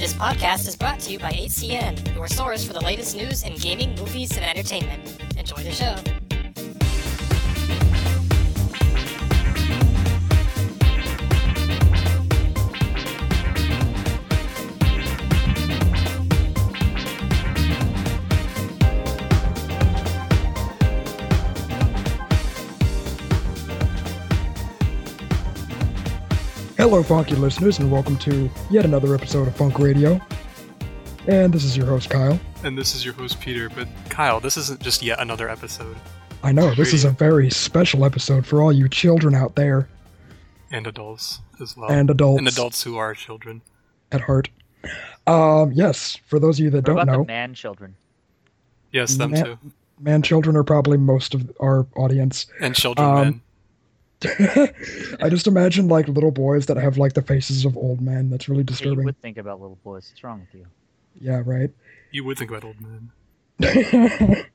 This podcast is brought to you by HCN, your source for the latest news in gaming, movies, and entertainment. Enjoy the show. Hello, funky listeners, and welcome to yet another episode of Funk Radio. And this is your host, Kyle. And this is your host, Peter. But Kyle, this isn't just yet another episode. I know, this is a very special episode for all you children out there And adults as well. and adults, And adults who are children. at heart. Um, yes, for those of you that What don't about know, the man children? Yes, them Ma- too. man children are probably most of our audience. And children um, men. I just imagine like little boys that have like the faces of old men. That's really Yeah, you disturbing. would think about little boys. What's wrong with you? Yeah, right. You would think about old men.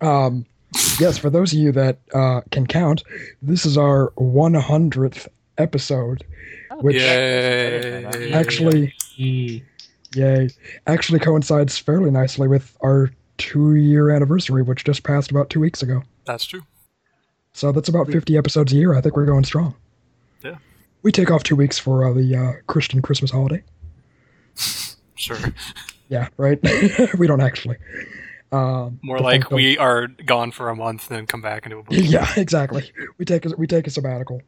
um, yes, for those of you that uh, can count, this is our 100th episode. Oh, Which- Yay. Actually, yay, actually coincides fairly nicely with our two-year anniversary, which just passed about two weeks ago. That's true. So that's about 50 episodes a year. I think we're going strong. Yeah. We take off two weeks for uh, the uh, Christian Christmas holiday. Sure. Yeah, right. we don't actually. Um, More like we are gone for a month and then come back and do a book. Yeah, exactly. We take a, we take a sabbatical.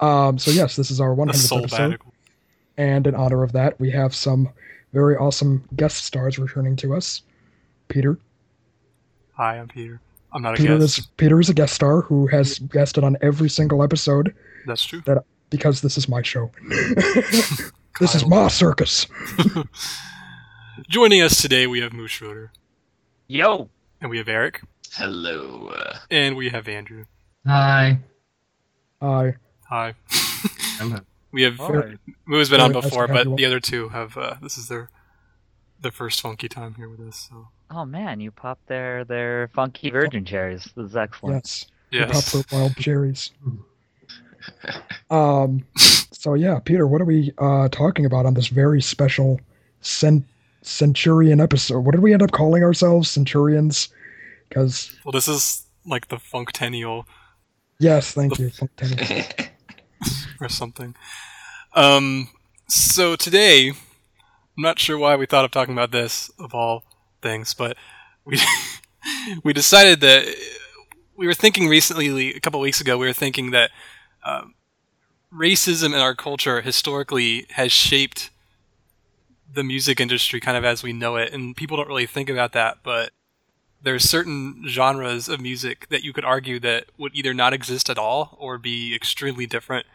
Um, so yes, this is our 100th episode, and in honor of that, we have some very awesome guest stars returning to us. Peter, Hi, I'm Peter. I'm not a Peter guest. is Peter is a guest star who has guested on every single episode That's true. That because this is my show. this is my circus. Joining us today, we have Moose Schroeder. Yo! And we have Eric. Hello. Uh, And we have Andrew. hi. I Hi. We have Oh, Moo's been on Very nice before, have but the other two have. Uh, this is their their first funky time here with us. So oh man, you popped their their funky virgin cherries. This is excellent. yes, the pop yes, the wild cherries. Um. So yeah, Peter, what are we uh, talking about on this very special cent- Centurion episode? What did we end up calling ourselves? Centurions? Because well, this is like the functennial. yes, thank you. Funktenial. or something. Um, so today, I'm not sure why we thought of talking about this of all things, but we we decided that we were thinking recently, a couple weeks ago, we were thinking that um, racism in our culture historically has shaped the music industry kind of as we know it, and people don't really think about that, but there's certain genres of music that you could argue that would either not exist at all or be extremely different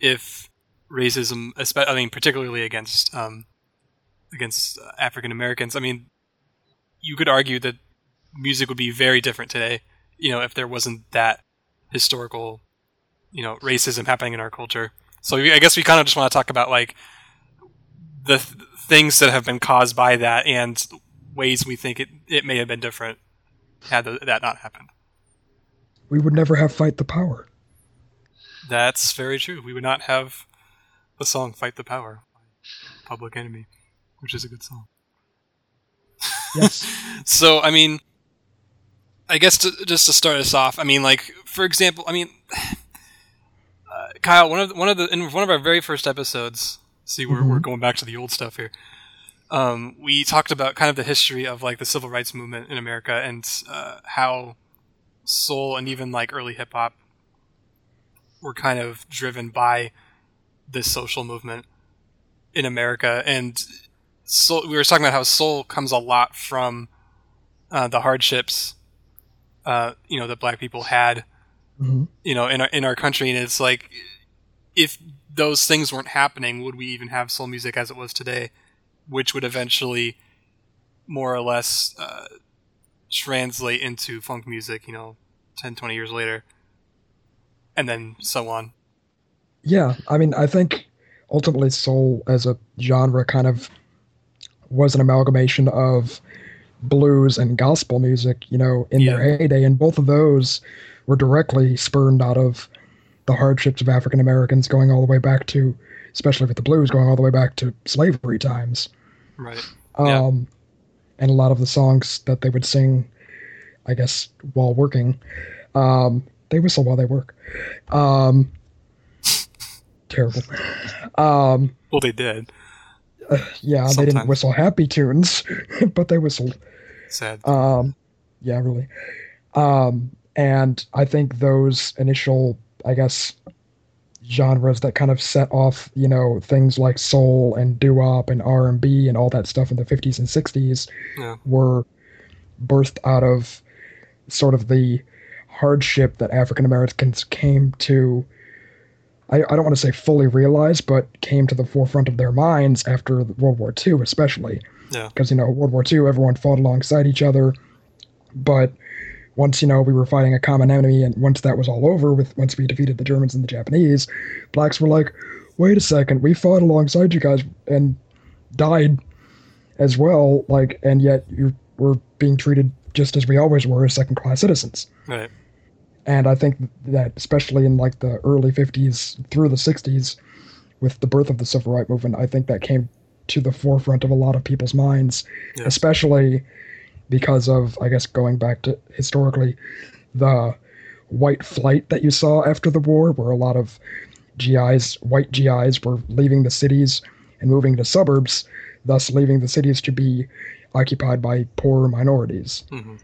if racism, I mean, particularly against um, against uh, African Americans. I mean, you could argue that music would be very different today, you know, if there wasn't that historical, you know, racism happening in our culture. So I guess we kind of just want to talk about like the th- things that have been caused by that and ways we think it, it may have been different had th- that not happened. we would never have fight the power. That's very true. We would not have the song "Fight the Power" by Public Enemy, which is a good song. Yes. So, I mean, I guess to, just to start us off, I mean, like for example, I mean, uh, Kyle, one of the, one of the in one of our very first episodes. See, we're we're going back to the old stuff here. Um, we talked about kind of the history of like the civil rights movement in America and uh, how soul and even like early hip hop were kind of driven by this social movement in America. And soul, we were talking about how soul comes a lot from uh, the hardships, uh, you know, that black people had, Mhm. you know, in our in our country. And it's like, if those things weren't happening, would we even have soul music as it was today, which would eventually, more or less, uh, translate into funk music, you know, 10, 20 years later, and then so on. Yeah, I mean, I think ultimately soul as a genre kind of was an amalgamation of blues and gospel music, you know, in their heyday, and both of those were directly spurned out of the hardships of African Americans, going all the way back to especially with the blues going all the way back to slavery times. Right. Um, Yeah. and a lot of the songs that they would sing, I guess, while working, um, they whistle while they work. Um, terrible. Um, Well, they did. yeah, they didn't whistle happy tunes, but they whistled. Sad. Um, yeah, really. Um, and I think those initial, I guess, genres that kind of set off, you know, things like soul and doo-wop and R&B and all that stuff in the 50s and 60s Yeah. were birthed out of sort of the hardship that African Americans came to I, I don't want to say fully realized, but came to the forefront of their minds after World War II, especially. Yeah. Because, you know, World War II, everyone fought alongside each other. But once, you know, we were fighting a common enemy, and once that was all over, with once we defeated the Germans and the Japanese, blacks were like, wait a second, we fought alongside you guys and died as well, like, and yet you were being treated just as we always were as second class citizens Right. And I think that especially in like the early 50s through the 60s with the birth of the civil rights movement I think that came to the forefront of a lot of people's minds Yeah. especially because of I guess going back to historically the white flight that you saw after the war where a lot of GIs white GIs were leaving the cities and moving to suburbs thus leaving the cities to be occupied by poor minorities hmm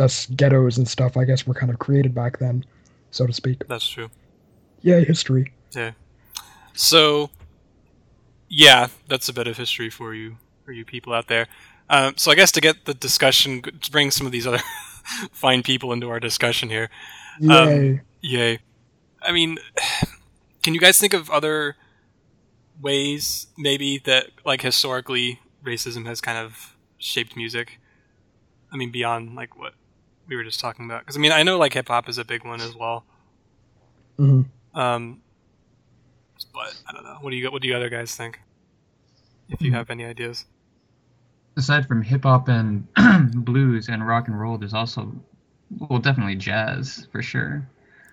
thus ghettos and stuff I guess were kind of created back then, so to speak. That's true. Yeah, history. Yeah. So, yeah, that's a bit of history for you, for you people out there. Um, so I guess to get the discussion, to bring some of these other fine people into our discussion here. Yay. Yay! I mean, can you guys think of other ways, maybe that like historically racism has kind of shaped music? I mean, beyond like what we were just talking about. Because I mean, I know like hip hop is a big one as well. Mhm. Um, but I don't know. What do you got? what do you other guys think? If you Hmm. have any ideas. Aside from hip hop and blues and rock and roll, there's also, well, definitely jazz for sure.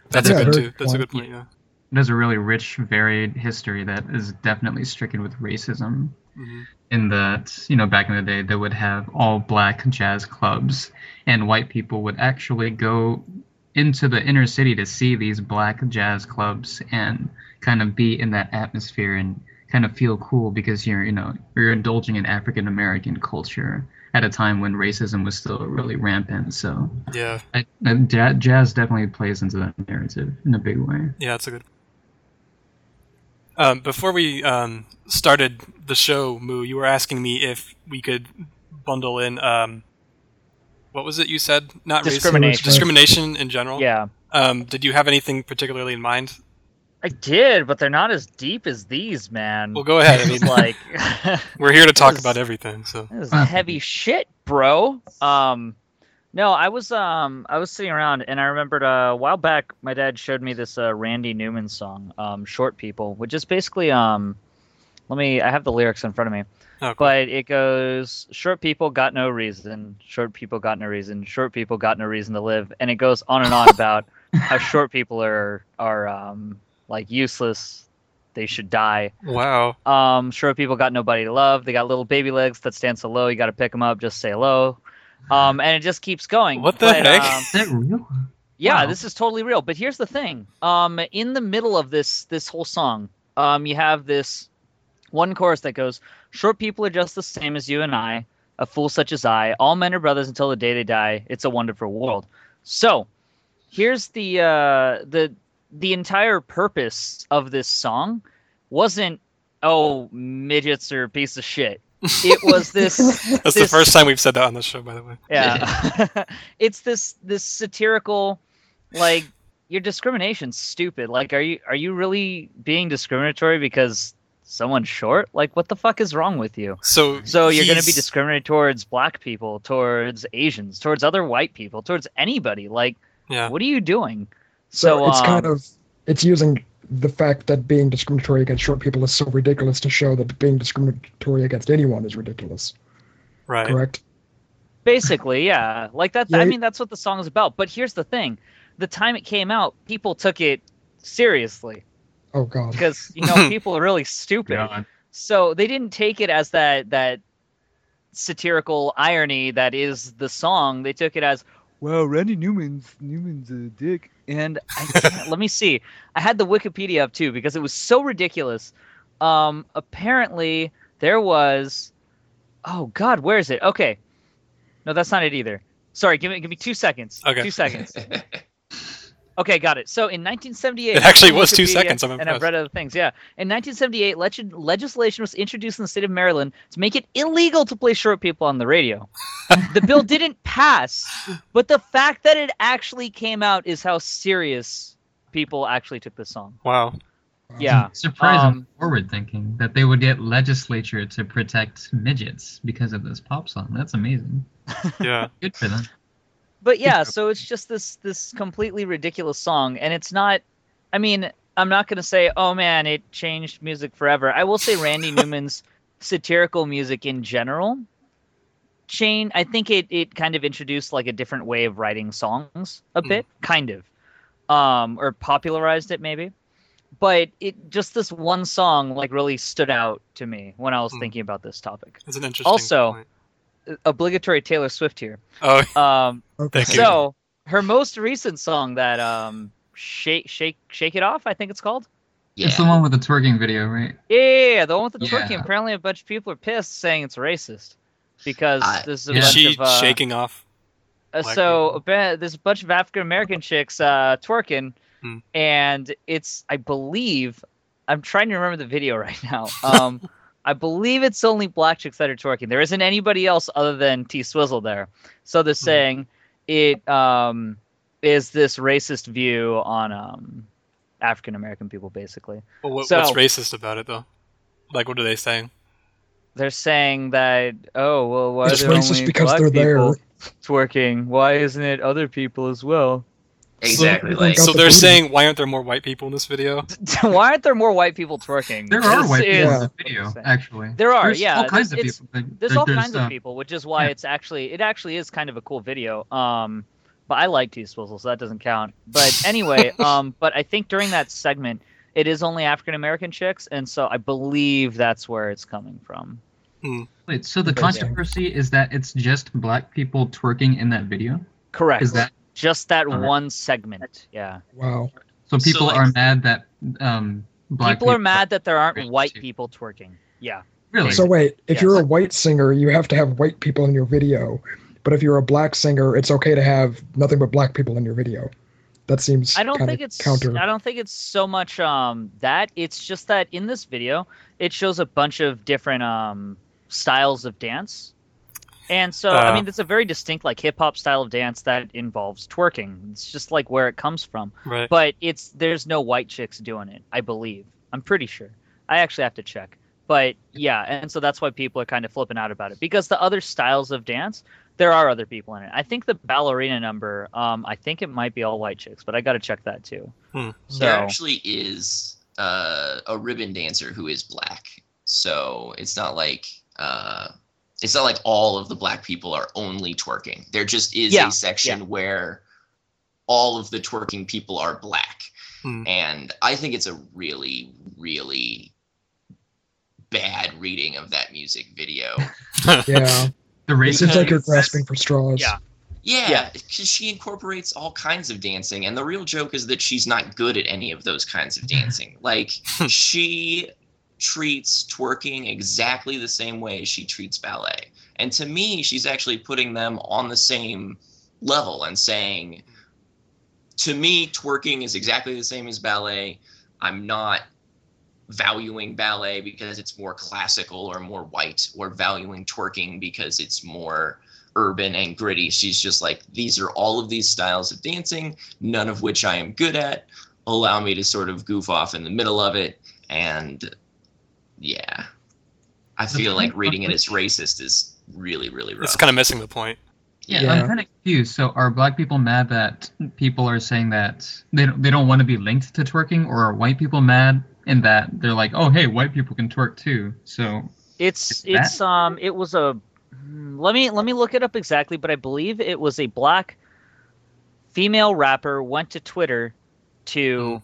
That's Yeah, a good very too. That's a good point. Yeah. It has a really rich, varied history that is definitely stricken with racism. Hmm In that, you know, back in the day, they would have all black jazz clubs, and white people would actually go into the inner city to see these black jazz clubs and kind of be in that atmosphere and kind of feel cool because you're, you know, you're indulging in African American culture at a time when racism was still really rampant. So, Yeah. I, jazz definitely plays into that narrative in a big way. Yeah, that's a good. Um, before we um, started the show, Moo, you were asking me if we could bundle in. Um, what was it you said? Not racism, Discrimination. discrimination in general. Yeah, Um, did you have anything particularly in mind? I did, but they're not as deep as these, man. Well, go ahead. I mean, like we're here to talk was- about everything. So This is heavy shit, bro. Um, no, I was um I was sitting around and I remembered uh, a while back my dad showed me this uh, Randy Newman song, um, "Short People," which is basically um, let me I have the lyrics in front of me, oh, cool. but it goes, "Short people got no reason, short people got no reason, short people got no reason to live," and it goes on and on about how short people are are um like useless, they should die. wow. Um, short people got nobody to love. They got little baby legs that stand so low. You got to pick them up. Just say hello. Um, and it just keeps going. What the But, heck? um, Is that real? yeah, Wow. this is totally real. But here's the thing. Um, in the middle of this this whole song, um, you have this one chorus that goes, "Short people are just the same as you and I. A fool such as I. All men are brothers until the day they die. It's a wonderful world." So, here's the uh, the the entire purpose of this song wasn't oh midgets are a piece of shit. It was this That's the first time we've said that on the show, by the way. yeah. It's this this satirical like your discrimination's stupid. Like are you are you really being discriminatory because someone's short? Like what the fuck is wrong with you? So so you're going to be he's- discriminating towards black people towards asians towards other white people towards anybody. Like Yeah. what are you doing? So, so, it's kind um, of it's using the fact that being discriminatory against short people is so ridiculous to show that being discriminatory against anyone is ridiculous. Right. Correct? Basically, yeah. Like that. I mean, that's what the song is about. But here's the thing: the time it came out, people took it seriously. Oh god. because you know people are really stupid. God. So they didn't take it as that that satirical irony that is the song. They took it as, well, Randy Newman's Newman's a dick. And I can't, let me see. I had the Wikipedia up too because it was so ridiculous. Um, apparently there was, oh God, where is it? Okay, no, that's not it either. Sorry, give me give me two seconds. Okay. two seconds. Okay, got it. So in 1978, It actually was two seconds, I'm and I've read other things. Yeah, in 1978, leg- legislation was introduced in the state of Maryland to make it illegal to play short people on the radio. the bill didn't pass, but the fact that it actually came out is how serious people actually took this song. Wow. Yeah, Surprising Um, forward thinking that they would get legislature to protect midgets because of this pop song. That's amazing. Yeah. Good for them. But yeah, so it's just this this completely ridiculous song, and it's not. I mean, I'm not gonna say, oh man, it changed music forever. I will say Randy Newman's satirical music in general chain i think it, it kind of introduced like a different way of writing songs a Hmm. bit kind of um or popularized it maybe but it just this one song like really stood out to me when i was Hmm. thinking about this topic That's an interesting Also- point. Obligatory taylor swift here Oh, um Okay. Thank you. so her most recent song that um shake shake shake it off i think it's called Yeah. It's the one with the twerking video, right? yeah, yeah, yeah, the one with the twerking Yeah. apparently a bunch of people are pissed saying it's racist because I- this is a is bunch she of uh, shaking off? Uh, so people? a ba- there's a bunch of African American chicks uh, twerking, Hmm. and it's I believe I'm trying to remember the video right now. Um, I believe it's only black chicks that are twerking. There isn't anybody else other than T Swizzle there. So they're Hmm. saying it um, is this racist view on um, African American people, basically. Well, what, So- what's racist about it though? Like, what are they saying? They're saying that oh well, why It's are there racist only because black they're people there. twerking? Why isn't it other people as well? Exactly. So- like So they're booty. saying, why aren't there more white people in this video? Why aren't there more white people twerking? There are Is- white people in the video, actually. There are, There's yeah, all kinds of people. Like, There's all kinds uh, of people, which is why yeah. it's actually it actually is kind of a cool video. Um, but I like T Swizzle, so that doesn't count. But anyway, um, but I think during that segment, it is only African American chicks, and so I believe that's where it's coming from. Hmm. Wait, so the controversy is that it's just black people twerking in that video? Correct. Is that just that Alright. one segment? Yeah. Wow. so? So, People like- are mad that um black people are mad that there aren't white too. people twerking. Yeah. Really? So wait, if Yes. you're a white singer, you have to have white people in your video. But if you're a black singer, it's okay to have nothing but black people in your video. That seems I don't think it's counter. I don't think it's so much um that it's just that in this video it shows a bunch of different um styles of dance. And so I Uh. mean it's a very distinct like hip hop style of dance that involves twerking. It's just like where it comes from. Right. But it's there's no white chicks doing it, I believe. I'm pretty sure. I actually have to check. But yeah, and so that's why people are kind of flipping out about it because the other styles of dance, there are other people in it. I think the ballerina number, um, I think it might be all white chicks, but I got to check that too. Hmm. So there actually is uh, a ribbon dancer who is black, so it's not like uh, it's not like all of the black people are only twerking. There just is Yeah, a section where all of the twerking people are black, Hmm. and I think it's a really, really bad reading of that music video. yeah. the It race seems like you're grasping for straws. Yeah. Yeah, Yeah. because she incorporates all kinds of dancing, and the real joke is that she's not good at any of those kinds of dancing. Like she treats twerking exactly the same way she treats ballet, and to me, she's actually putting them on the same level and saying, to me, twerking is exactly the same as ballet. I'm not valuing ballet because it's more classical or more white, or valuing twerking because it's more urban and gritty. She's just like, these are all of these styles of dancing, none of which I am good at. Allow me to sort of goof off in the middle of it. And yeah, I feel like reading it as racist is really, really rough. it's kind of missing the point. Yeah, Yeah. I'm kind of confused. So, are black people mad that people are saying that they don't, they don't want to be linked to twerking, or are white people mad in that they're like, oh, hey, white people can twerk too? So, it's Is it's um it was a hmm, let me let me look it up exactly, but I believe it was a black female rapper went to Twitter to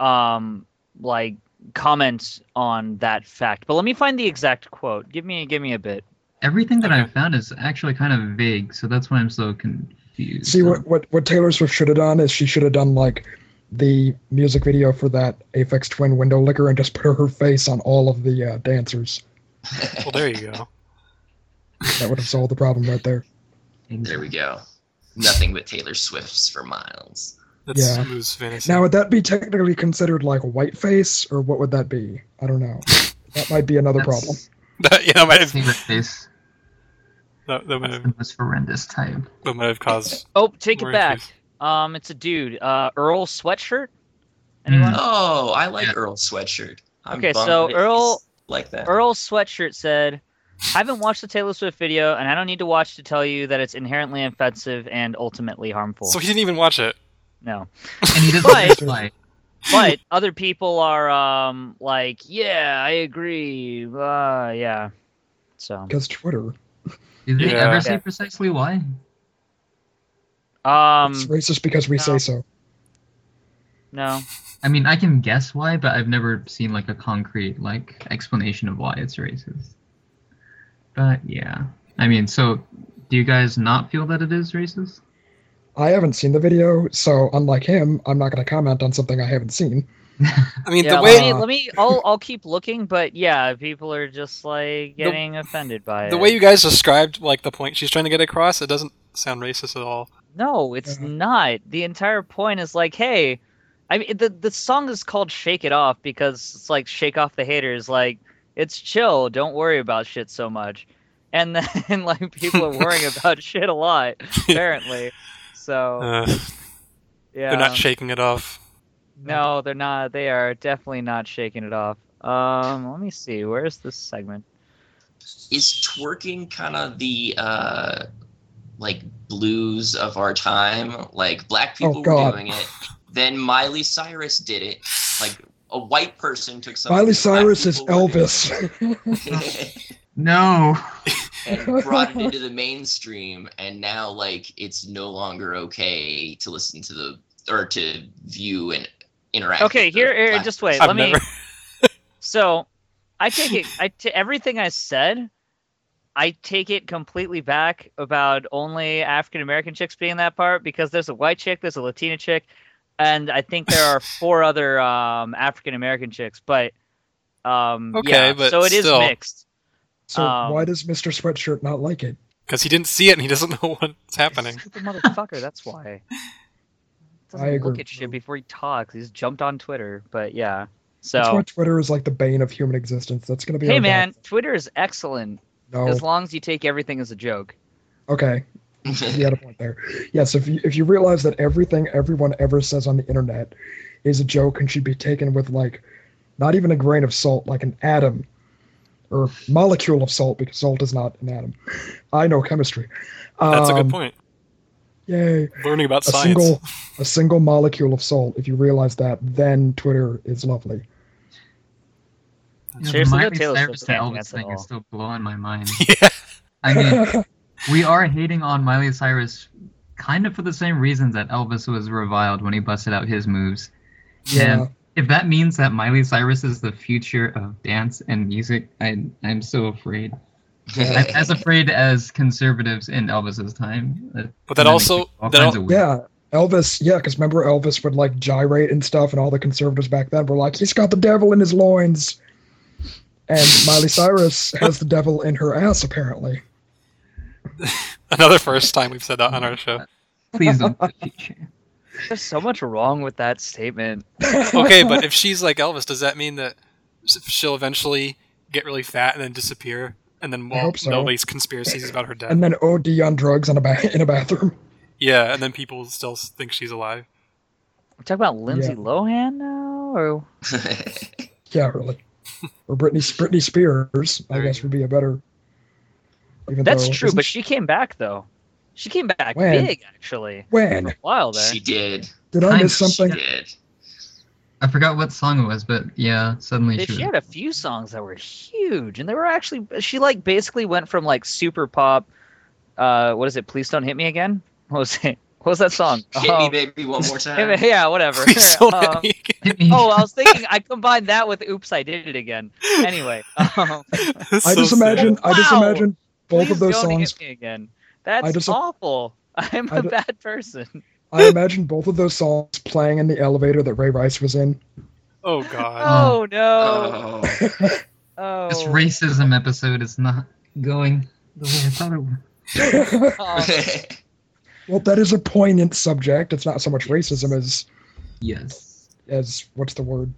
um like comment on that fact. But let me find the exact quote. Give me give me a bit. Everything that I've found is actually kind of vague, so that's why I'm so confused. See what, what what Taylor Swift should have done is she should have done like the music video for that Aphex Twin window licker and just put her face on all of the uh, dancers. Well, there you go. That would have solved the problem right there. there we go. Nothing but Taylor Swift's for miles. That's Yeah. Moose fantasy. Now would that be technically considered like whiteface or what would that be? I don't know. That might be another That's- problem. that, yeah, that might have, Secret face. that, that might That's have, the most horrendous type. that might have caused. Oh, take it back. issues. Um, it's a dude. Uh, Earl sweatshirt. Anyone? Mm. Oh, I like Yeah. Earl sweatshirt. I'm Okay, so Earl- like that. Earl sweatshirt said, I "Haven't watched the Taylor Swift video, and I don't need to watch to tell you that it's inherently offensive and ultimately harmful." So he didn't even watch it. No, And he doesn't But- reply. but other people are um like, "Yeah, I agree." Uh, yeah. So, Because Twitter. Did they Yeah. ever say Yeah. precisely why? um, it's racist because we no. say so. no. I mean, I can guess why, but I've never seen like a concrete like explanation of why it's racist. But yeah, I mean, so do you guys not feel that it is racist? I haven't seen the video, so unlike him, I'm not going to comment on something I haven't seen. I mean, Yeah, the let way me, let me. I'll I'll keep looking, but yeah, people are just like getting offended by it. the it. way you guys described like the point she's trying to get across, it doesn't sound racist at all. No, it's Yeah. not. The entire point is like, hey, I mean, the the song is called "Shake It Off" because it's like shake off the haters. Like, it's chill. Don't worry about shit so much. And then like people are worrying about shit a lot, apparently. So Uh, yeah, They're not shaking it off. no, they're not. They are definitely not shaking it off. Um, let me see. Where's this segment? Is twerking kind of the uh, like blues of our time? Like black people were doing it, then Miley Cyrus did it. Like a white person took something. Miley Cyrus is people were doing Elvis. No. and brought it into the mainstream and now like it's no longer okay to listen to the or to view and interact Okay, with here, here just wait. I've Let me. So, I take it. I t- everything I said. I take it completely back about only African American chicks being that part because there's a white chick, there's a Latina chick, and I think there are four other um, African American chicks. But um, Okay, yeah, but so it is still. mixed. So Um, why does Mr. Sweatshirt not like it? Because he didn't see it and he doesn't know what's happening. Stupid motherfucker. That's why. Doesn't I agree look at shit you. before he talks. He's jumped on Twitter, but yeah. That's So why Twitter is like the bane of human existence. That's going to be hey man, downfall. Twitter is excellent No. as long as you take everything as a joke. Okay. You had a point there. Yes, if you if you realize that everything everyone ever says on the internet is a joke and should be taken with like not even a grain of salt, like an atom or molecule of salt, because salt is not an atom. I know chemistry. That's a Um, good point. Yay. Learning about A science. single a single molecule of salt. If you realize that, then Twitter is lovely. You know, Seriously, the Miley Taylor Cyrus Swift to Elvis thing is still blowing my mind. yeah. I mean, we are hating on Miley Cyrus kind of for the same reasons that Elvis was reviled when he busted out his moves. Yeah. And if that means that Miley Cyrus is the future of dance and music, I I'm so afraid. I'm as afraid as conservatives in Elvis's time. But that and also- that al- Yeah. Elvis, yeah, because remember Elvis would like gyrate and stuff, and all the conservatives back then were like, he's got the devil in his loins. And Miley Cyrus has the devil in her ass, apparently. Another first time we've said that on our show. Please don't. Put future. There's so much wrong with that statement. Okay, but if she's like Elvis, does that mean that she'll eventually get really fat and then disappear, and then I we'll so. know these conspiracies about her death? and then OD on drugs on a ba- in a bathroom. yeah, and then people still think she's alive. We're talking about Lindsay Yeah. Lohan now, or Yeah, really. Or Britney Britney Spears, I guess would be a better. Even that's though, true. But she- she came back though. She came back When? big, actually. when For a while there. she did. did I Kind miss of, She did. I forgot what song it was, but yeah, suddenly They- she, she had a few songs that were huge, and they were actually. She like basically went from like super pop. Uh, what is it? Please don't hit me again. What was it? What was that song? Hit me, Um, baby, one more time. yeah, whatever. Please don't hit Um, me Oh, I was thinking I combined that with "Oops, I did it again." Anyway, um, I so just sad. imagine. I just imagine both please of those don't songs. hit me again. That's I just- awful. I'm I a d- bad person. I imagine both of those songs playing in the elevator that Ray Rice was in. Oh god. Oh no! Oh. Oh, This racism episode is not going the way I thought it would. Oh, well, that is a poignant subject. It's not so much racism as Yes. as what's the word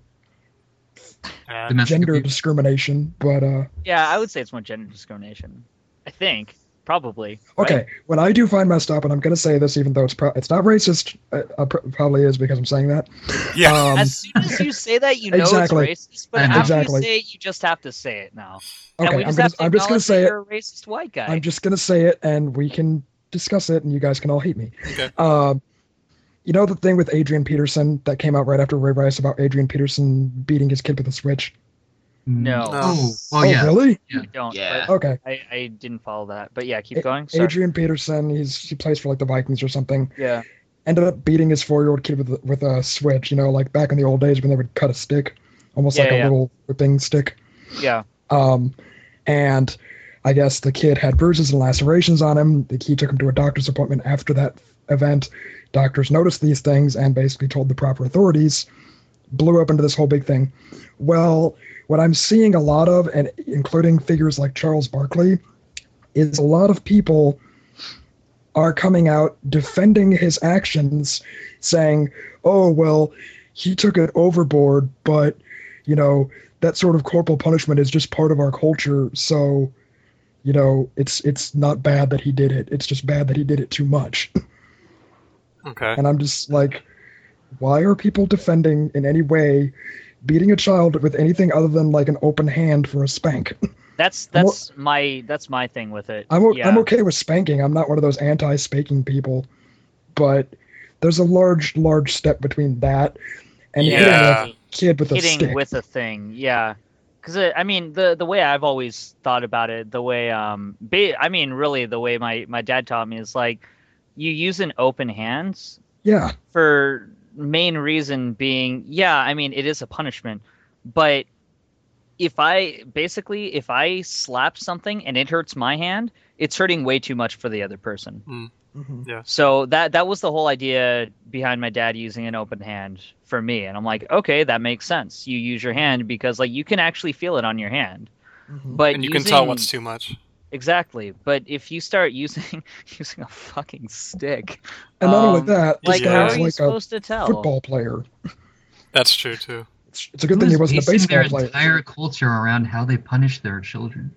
Yeah. Domestic gender abuse. discrimination. But uh, yeah, I would say it's more gender discrimination. I think probably. right? okay, when I do find messed up, and I'm gonna say this, even though it's pro- it's not racist, uh, uh, probably is because I'm saying that. Yeah. Um, As soon as you say that, you know Exactly. it's racist. But And after Exactly. you say it, you just have to say it now. and okay, we I'm just gonna I'm just gonna say it. You're a racist white guy. I'm just gonna say it, and we can discuss it, and you guys can all hate me. Okay. Um, you know the thing with Adrian Peterson that came out right after Ray Rice about Adrian Peterson beating his kid with a switch? No. Oh, oh, oh yeah. really? I don't. Yeah. Okay. I, I didn't follow that. But yeah, keep A- going. Sorry. Adrian Peterson, he's he plays for like the Vikings or something. Yeah. Ended up beating his four-year-old kid with a, with a switch. You know, like back in the old days when they would cut a stick, almost Yeah, like a little whipping stick. Yeah. Um, and I guess the kid had bruises and lacerations on him. The key took him to a doctor's appointment after that event. Doctors noticed these things and basically told the proper authorities. Blew up into this whole big thing. Well, what I'm seeing a lot of, and including figures like Charles Barkley, is a lot of people are coming out defending his actions, saying, "Oh well, he took it overboard, but you know." that sort of corporal punishment is just part of our culture so you know it's it's not bad that he did it it's just bad that he did it too much Okay. and i'm just like why are people defending in any way beating a child with anything other than like an open hand for a spank? That's I'm that's my that's my thing with it. i'm, yeah. I'm okay with spanking. I'm not one of those anti-spanking people. But there's a large large step between that and hitting a kid with a hitting stick. with a thing. Yeah. Because i mean the the way i've always thought about it the way um ba- i mean really the way my my dad taught me is like you use an open hands yeah. for main reason being yeah i mean it is a punishment but if i basically if i slap something and it hurts my hand it's hurting way too much for the other person Mhm. so that that was the whole idea behind my dad using an open hand for me, and I'm like, okay, that makes sense. You use your hand because like you can actually feel it on your hand, Mhm. but and you can tell what's too much. Exactly. But if you start using using a fucking stick, and not only um, that this like guy how was are you like a supposed to tell? football player That's true too. It's, it's a good thing he wasn't a basing baseball their player. entire culture around how they punish their children.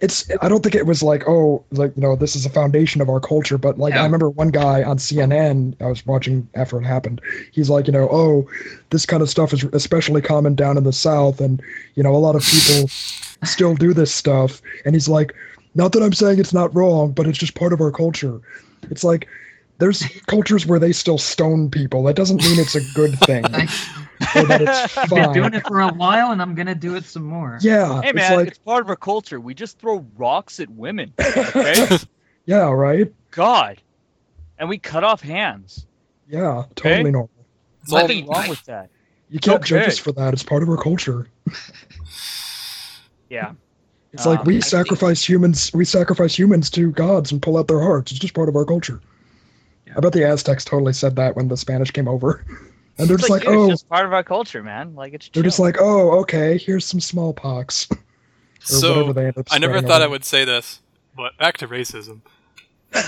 It's I don't think it was like oh like you know this is a foundation of our culture, but like I remember one guy on CNN I was watching after it happened. He's like you know oh this kind of stuff is especially common down in the South, and you know a lot of people still do this stuff, and he's like not that I'm saying it's not wrong, but it's just part of our culture. It's like there's cultures where they still stone people. That doesn't mean it's a good thing or that it's I've been doing it for a while, and I'm gonna do it some more. Yeah, Hey it's man, like it's part of our culture. We just throw rocks at women. Okay, yeah, right. God, and we cut off hands. Yeah, totally Okay. normal. It's Nothing wrong with that. You can't judge us for that. It's part of our culture. Yeah. It's like Um, we I think- sacrifice humans. We sacrifice humans to gods and pull out their hearts. It's just part of our culture. Yeah. I bet the Aztecs totally said that when the Spanish came over, and they're It's just like, dude, oh, it's just part of our culture, man. Like it's. they're just like, oh, okay, here's some smallpox. or so whatever they end up I never spreading thought I would say this, but back to racism. yeah,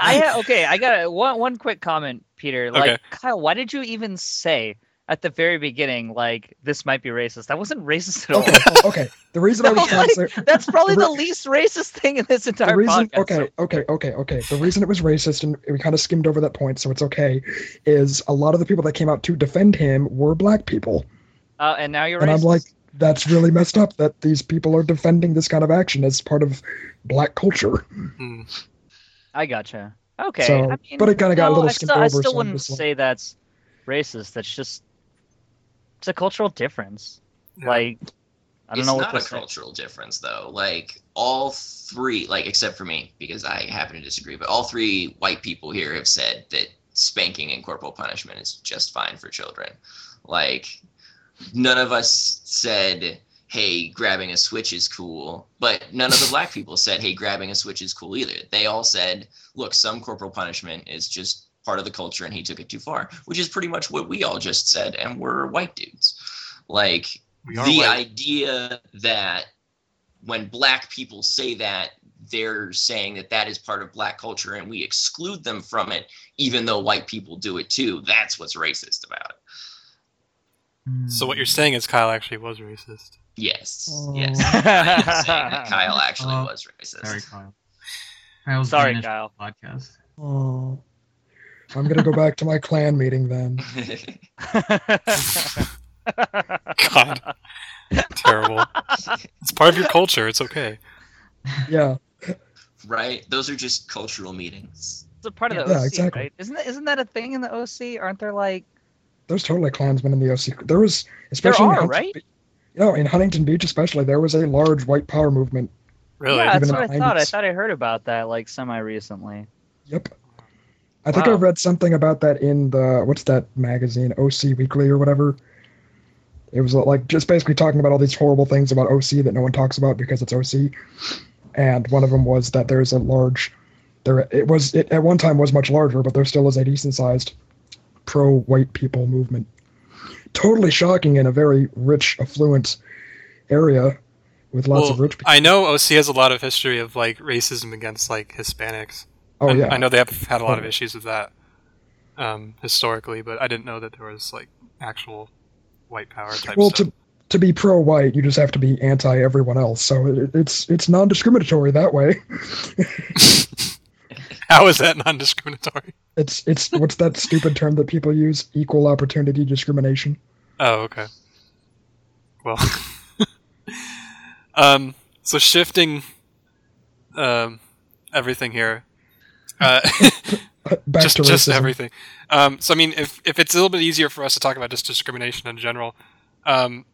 I ha- okay. I got one one quick comment, Peter. Like, Okay. Kyle, why did you even say at the very beginning like this might be racist? That wasn't racist at all. okay, okay. The reason I was trying to say That's probably The the least racist thing in this entire the reason podcast. okay okay okay okay the reason it was racist and we kind of skimmed over that point so it's okay is a lot of the people that came out to defend him were black people Uh, and now you're and racist. i'm like that's really messed up that these people are defending this kind of action as part of black culture Hmm. I gotcha. Okay, So, I mean, but it kinda got a no, little I skimmed still, I still so wouldn't just like- say that's racist. That's just it's a cultural difference. Yeah. Like I don't it's know what not to a say. cultural difference though. Like all three, like except for me because I happen to disagree, but all three white people here have said that spanking and corporal punishment is just fine for children. Like none of us said, "Hey, grabbing a switch is cool," but none of the black people said, "Hey, grabbing a switch is cool" either. They all said, "Look, some corporal punishment is just part of the culture, and he took it too far," which is pretty much what we all just said, and we're white dudes. Like the white. idea that when black people say that they're saying that that is part of black culture and we exclude them from it even though white people do it too that's what's racist about it So what hmm. you're saying is Kyle actually was racist. yes Oh. yes I'm saying that kyle actually Oh, was racist Sorry, Kyle. Kyle's Sorry, Kyle. Podcast. Oh. I'm gonna go back to my Klan meeting then. God, terrible. It's part of your culture. It's okay. Yeah, right those are just cultural meetings It's a part of the Yeah, OC, exactly. right? Isn't that, isn't that a thing in the OC? Aren't there like there's totally Klansmen in the OC. There was, especially in are, Huntington right? Be- you know, in Huntington Beach especially, there was a large white power movement. Really? Yeah, that's what I the thought. I thought I heard about that like semi recently. Yep. I think I read something about that in the what's that magazine, OC Weekly or whatever. It was like just basically talking about all these horrible things about OC that no one talks about because it's OC. And one of them was that there's a large, there it was it at one time was much larger, but there still is a decent sized pro-white people movement. Totally shocking in a very rich, affluent area with lots of rich people. I know OC has a lot of history of like racism against like Hispanics. Oh And yeah, I know they have had a lot of issues with that um, historically, but I didn't know that there was like actual white power type well stuff. to to be pro-white you just have to be anti everyone else so it, it's it's non-discriminatory that way How is that non-discriminatory? it's it's what's that stupid term that people use equal opportunity discrimination Oh, okay. Well, um, so shifting um, everything here. Uh, back just to just everything. Um, so I mean, if if it's a little bit easier for us to talk about just discrimination in general, um,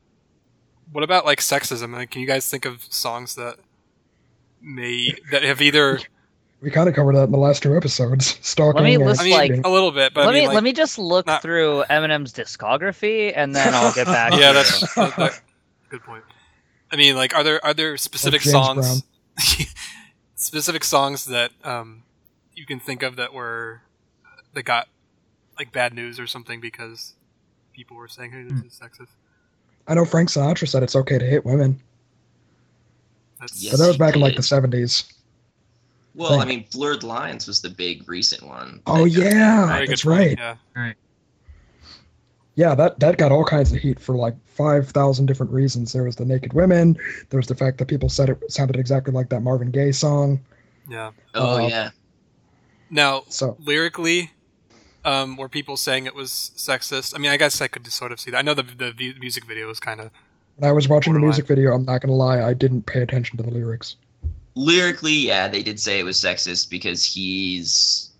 what about like sexism? Like, can you guys think of songs that may that have either we kind of covered that in the last two episodes stalking Let me and list, I mean like- a little bit, but let I mean, me like, let me just look not- through Eminem's discography and then I'll get back. yeah, to that's you. that, that- good point. I mean, like, are there are there specific James songs, specific songs that um, you can think of that were that got like bad news or something because people were saying, "Hey, this is sexist." i know frank sinatra said it's okay to hit women. That's Yes. but that was back in like the 70s well i mean blurred lines was the big recent one. Oh that got- yeah that's right. Yeah, Right. yeah that that got all kinds of heat for like 5000 different reasons. There was the naked women. There was the fact that people said it sounded exactly like that marvin gaye song. Yeah. oh Uh, yeah Now, so lyrically, um, were people saying it was sexist? I mean, I guess I could sort of see that. I know the the music video was kind of when i was watching the music video i'm not gonna lie i didn't pay attention to the lyrics lyrically yeah they did say it was sexist because he's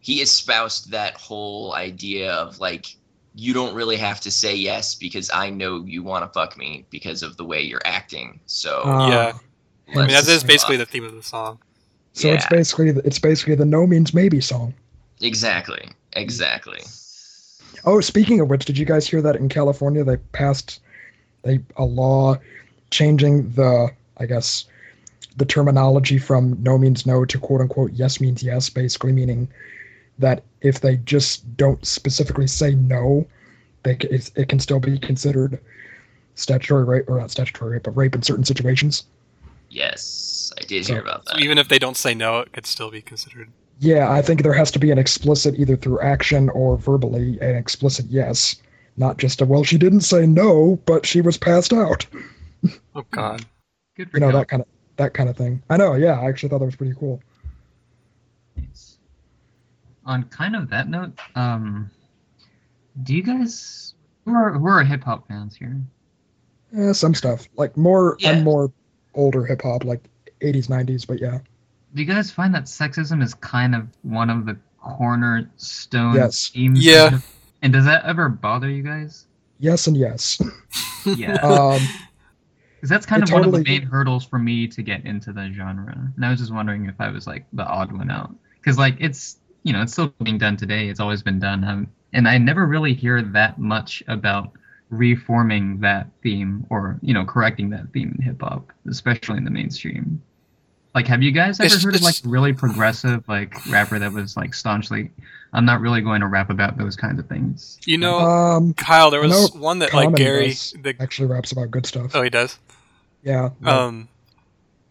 he espoused that whole idea of like you don't really have to say yes because i know you want to fuck me because of the way you're acting so Uh, yeah. I mean, hence that is basically the theme of the song. So it's basically the, it's basically the no means maybe song. exactly exactly Oh, speaking of which, did you guys hear that in California they passed they a law changing the I guess the terminology from no means no to quote unquote yes means yes, basically meaning that if they just don't specifically say no, they it's, it can still be considered statutory rape or not statutory rape, but rape in certain situations. yes i did So- hear about So that even if they don't say no, it could still be considered. Yeah, I think there has to be an explicit, either through action or verbally, an explicit yes. Not just a, well, she didn't say no, but she was passed out. Oh God. Good for You know, Cal. that kind of that kind of thing. I know, yeah, I actually thought that was pretty cool. Nice. On kind of that note, um, do you guys who are who are hip hop fans here? Yeah, some stuff. Like more Yeah. I'm more older hip hop, like eighties, nineties, but yeah. Do you guys find that sexism is kind of one of the cornerstone Yes. themes? Yeah. And does that ever bother you guys? Yes and yes. Yeah. Um Because that's kind It of one of the main hurdles for me to get into the genre. And I was just wondering if I was like the odd one out. Because like it's you know, it's still being done today. It's always been done. Um, and I never really hear that much about reforming that theme or you know correcting that theme in hip hop, especially in the mainstream. Like, have you guys ever It's- heard of like really progressive like rapper that was like staunchly, I'm not really going to rap about those kinds of things. You know, Um, Kyle, there was know one that like Gary. does The, actually raps about good stuff. oh, he does. yeah. Um,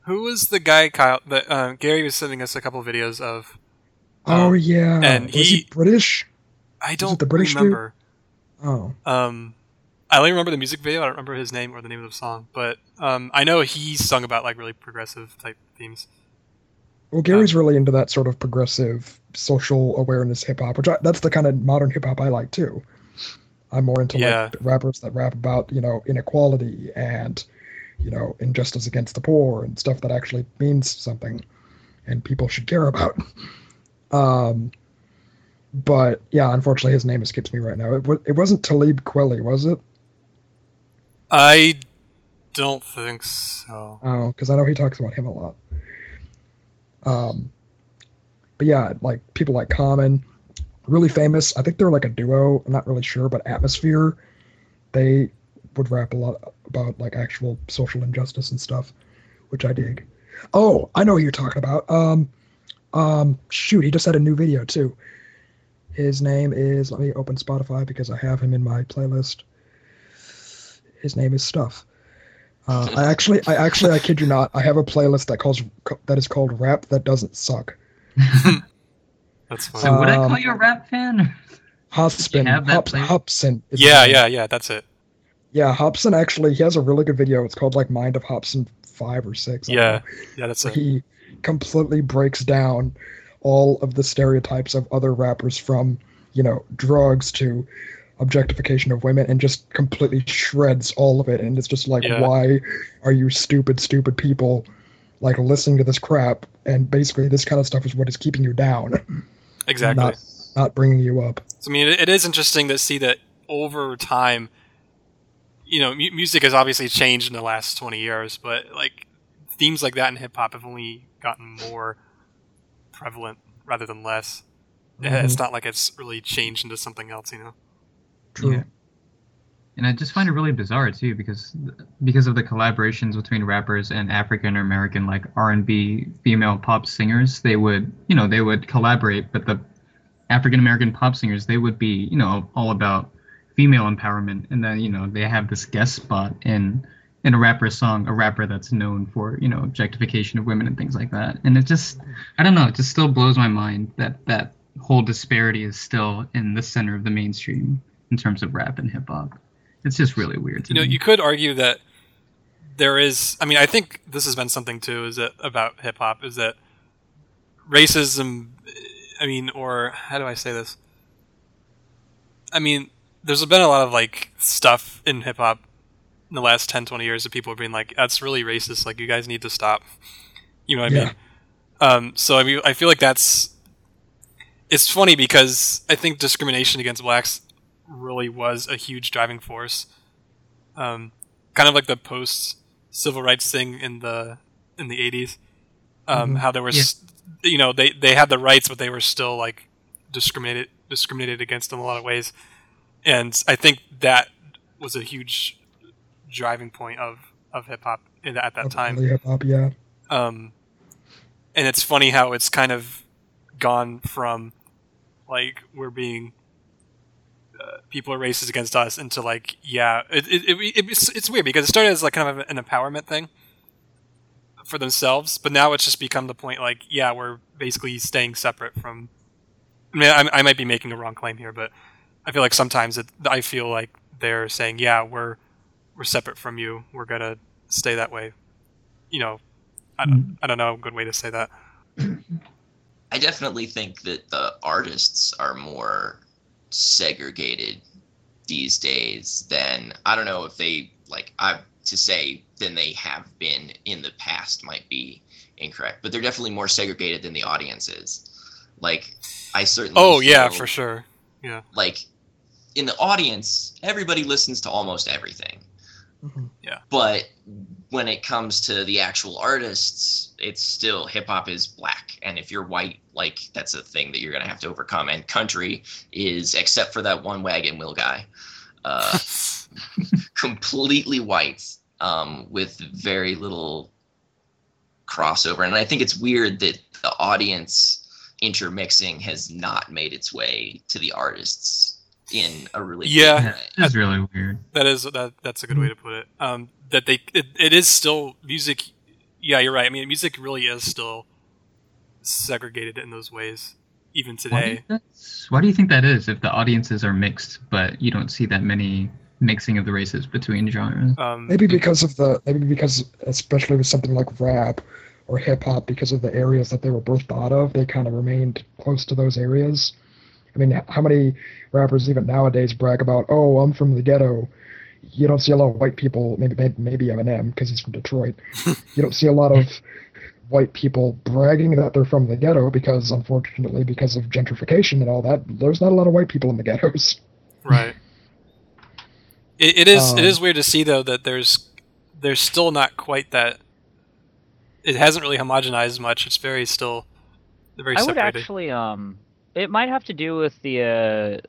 who was the guy, Kyle? That uh, Gary was sending us a couple videos of. oh um, yeah. and Was he, he- British? I don't the British dude? Oh. Um, I only remember the music video. I don't remember his name or the name of the song, but um, I know he sung about like really progressive type themes. Well, Gary's really into that sort of progressive social awareness hip hop, which I, that's the kind of modern hip hop I like too. I'm more into Yeah. like rappers that rap about you know inequality and you know injustice against the poor and stuff that actually means something and people should care about. Um, but yeah, unfortunately, his name escapes me right now. It, wa- it wasn't Talib Kweli, was it? I don't think so. Oh, because I know he talks about him a lot. Um, but yeah, like people like Common, really famous. I think they're like a duo. I'm not really sure, but Atmosphere, they would rap a lot about like actual social injustice and stuff, which I dig. Oh, I know who you're talking about. Um, um, shoot, he just had a new video too. His name is. Let me open Spotify because I have him in my playlist. His name is Stuff. Uh, I actually, I actually, I kid you not, I have a playlist that calls that is called "Rap That Doesn't Suck." That's fine. So would I Um, call you a rap fan? Hopspin, have that Hops, play- Hopsin. yeah, yeah, yeah. That's it. yeah. Hopsin actually, he has a really good video. It's called like "Mind of Hopsin Five or Six. Yeah, yeah, that's where it. he completely breaks down all of the stereotypes of other rappers from you know drugs to objectification of women and just completely shreds all of it and it's just like Yeah. why are you stupid stupid people like listening to this crap and basically this kind of stuff is what is keeping you down Exactly. not not bringing you up So, I mean, it, it is interesting to see that over time, you know, mu- music has obviously changed in the last 20 years, but like themes like that in hip hop have only gotten more prevalent rather than less. Mhm. It's not like it's really changed into something else, you know? True. Yeah. And I just find it really bizarre too, because because of the collaborations between rappers and African American like R and B female pop singers, they would you know they would collaborate, but the African American pop singers they would be you know all about female empowerment, and then you know they have this guest spot in in a rapper's song, a rapper that's known for you know objectification of women and things like that, and it just I don't know, it just still blows my mind that that whole disparity is still in the center of the mainstream in terms of rap and hip hop. It's just really weird to You know, me. you could argue that there is. I mean, I think this has been something too. Is that about hip hop? Is that racism? I mean, or how do I say this? I mean, there's been a lot of like stuff in hip hop in the last 10, 20 years that people are being like, "That's really racist. Like, you guys need to stop." You know what I mean? Um, so I mean, I feel like that's. It's funny because I think discrimination against blacks really was a huge driving force. Um, kind of like the post civil rights thing in the in the eighties. Um, Mhm. How there was, you know, they they had the rights, but they were still like discriminated discriminated against in a lot of ways. And I think that was a huge driving point of of hip hop at that time. Hip hop, yeah. Um, and it's funny how it's kind of gone from like we're being uh, people are racist against us into like yeah it, it, it, it's, it's weird because it started as like kind of an empowerment thing for themselves but now it's just become the point like yeah we're basically staying separate from I mean I, I might be making a wrong claim here but I feel like sometimes it, I feel like they're saying yeah we're we're separate from you. We're gonna stay that way. You know I don't, I don't know a good way to say that. I definitely think that the artists are more segregated these days than I don't know if they like I to say than they have been in the past might be incorrect, but they're definitely more segregated than the audience is. Like I certainly oh yeah for sure Yeah. like in the audience everybody listens to almost everything Mhm. but when it comes to the actual artists, it's still hip hop is black, and if you're white, like that's a thing that you're gonna have to overcome. And country is, except for that one wagon wheel guy, uh, completely white, um, with very little crossover. And I think it's weird that the audience intermixing has not made its way to the artists in a really Yeah. Yeah. That's really weird. That is that. That's a good way to put it. Um, that they it, it is still music. Yeah, you're right. I mean, music really is still segregated in those ways, even Why do, today. that's- why do you think that is? If the audiences are mixed, but you don't see that many mixing of the races between genres. Um, Maybe because of the maybe because especially with something like rap or hip hop, because of the areas that they were birthed out of, they kind of remained close to those areas. I mean, how many rappers even nowadays brag about, "Oh, I'm from the ghetto." You don't see a lot of white people. Maybe maybe, maybe Eminem because he's from Detroit. you don't see a lot of white people bragging that they're from the ghetto because, unfortunately, because of gentrification and all that, there's not a lot of white people in the ghettos. right. It, it is. Um, is weird to see though that there's there's still not quite that. It hasn't really homogenized much. It's very still very I would actually um it might have to do with the uh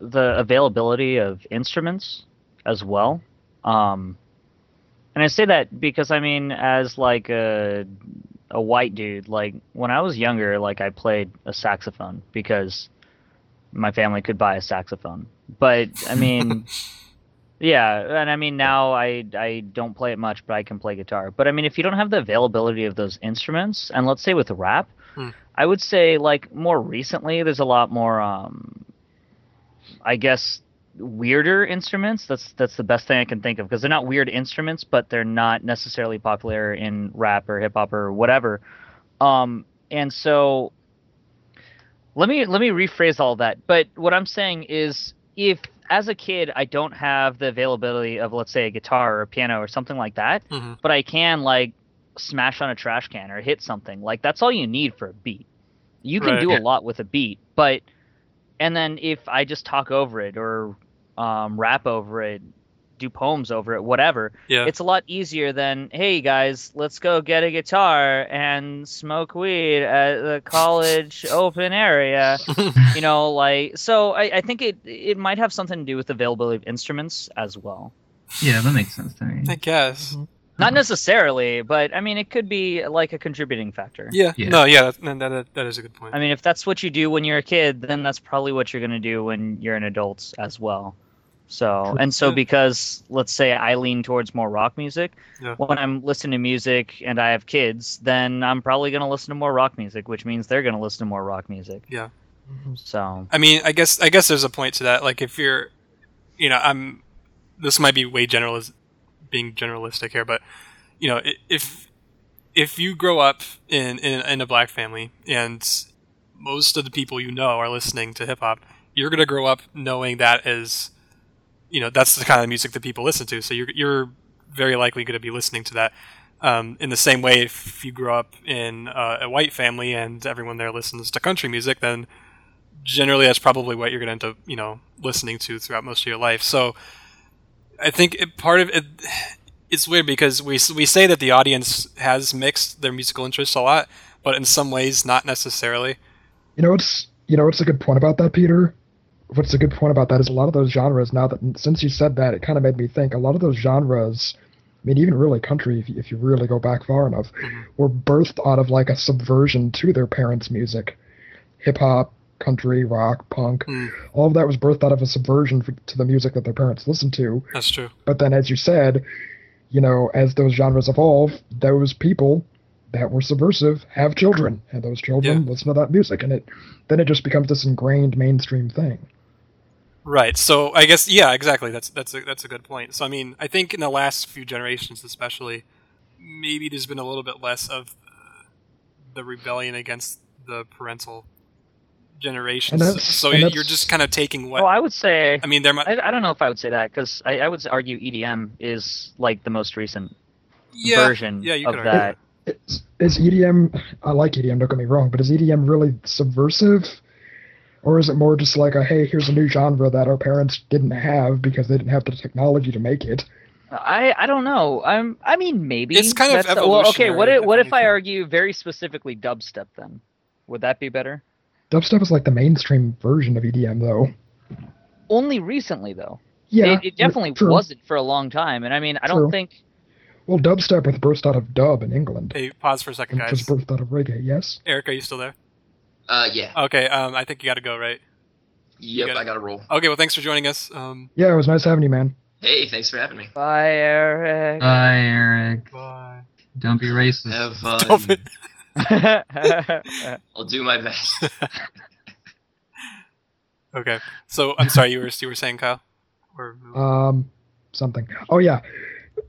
the availability of instruments as well. Um and I say that because I mean as like a a white dude, like when I was younger, like I played a saxophone because my family could buy a saxophone. But I mean Yeah, and I mean now I I don't play it much, but I can play guitar. But I mean if you don't have the availability of those instruments, and let's say with rap, Hmm. I would say like more recently there's a lot more um I guess weirder instruments. That's that's the best thing I can think of because they're not weird instruments, but they're not necessarily popular in rap or hip hop or whatever. Um and so let me let me rephrase all that. But what I'm saying is if as a kid I don't have the availability of let's say a guitar or a piano or something like that, Mhm. but I can like smash on a trash can or hit something. Like that's all you need for a beat. You can Right. do a lot with a beat, but and then if I just talk over it or um, rap over it, do poems over it, whatever, Yeah. it's a lot easier than hey guys, let's go get a guitar and smoke weed at the college open area. You know, like so. I, I think it it might have something to do with availability of instruments as well. Yeah, that makes sense to me. I guess. Not necessarily, but I mean, it could be like a contributing factor. Yeah. Yeah. No. Yeah. That, that, that, that is a good point. I mean, if that's what you do when you're a kid, then that's probably what you're going to do when you're an adult as well. So, True. and so Yeah. because let's say I lean towards more rock music, Yeah. when I'm listening to music and I have kids, then I'm probably going to listen to more rock music, which means they're going to listen to more rock music. Yeah. Mm-hmm. So, I mean, I guess I guess there's a point to that. Like, if you're, you know, I'm. This might be way general, being generalistic here, but you know, if if you grow up in in, in a black family and most of the people you know are listening to hip hop, you're gonna grow up knowing that as, you know, that's the kind of music that people listen to. So you're you're very likely going to be listening to that. Um, in the same way, if you grow up in uh, a white family and everyone there listens to country music, then generally that's probably what you're going to end up, you know, listening to throughout most of your life. So I think it, part of it, it's weird because we we say that the audience has mixed their musical interests a lot, but in some ways not necessarily. You know what's you know what's a good point about that, Peter? What's a good point about that is a lot of those genres. Now that since you said that, it kind of made me think. A lot of those genres, I mean, even really country, if you, if you really go back far enough, Mhm. were birthed out of like a subversion to their parents' music, hip hop, country, rock, punk. Mm. All of that was birthed out of a subversion f to the music that their parents listened to. That's true. But then, as you said, you know, as those genres evolve, those people that were subversive have children, and those children listen to that music, and it then it just becomes this ingrained mainstream thing. Right. So I guess yeah, exactly. That's that's a, that's a good point. So I mean, I think in the last few generations, especially, maybe there's been a little bit less of uh, the rebellion against the parental generations. And so and you're just kind of taking what well, I would say, I mean. There might I, I don't know if I would say that because I, I would argue EDM is like the most recent yeah, version yeah, you of could argue. that. Is, is EDM? I like EDM. Don't get me wrong, but is EDM really subversive, or is it more just like a hey, here's a new genre that our parents didn't have because they didn't have the technology to make it, I I don't know. I'm I mean maybe It's kind of That's- well, okay. What if, what if if I argue very specifically dubstep then? Would that be better? Dubstep is like the mainstream version of EDM, though. Only recently though. Yeah, it, it definitely true. wasn't for a long time, and I mean I don't think Well, dubstep was birthed out of dub in England, Hey, pause for a second, guys. was guys. birthed out of reggae. Yes. Eric, are you still there? Uh, yeah. Okay, um, I think you got to go, right? Yep, got it. I got to roll. Okay, well, thanks for joining us. Um, Yeah, it was nice having you, man. Hey, thanks for having me. Bye, Eric. Bye, Eric. bye. Don't be racist. Have fun. Stop it. I'll do my best. Okay, so I'm sorry, you were you were saying, Kyle? Or Um, something. Oh yeah,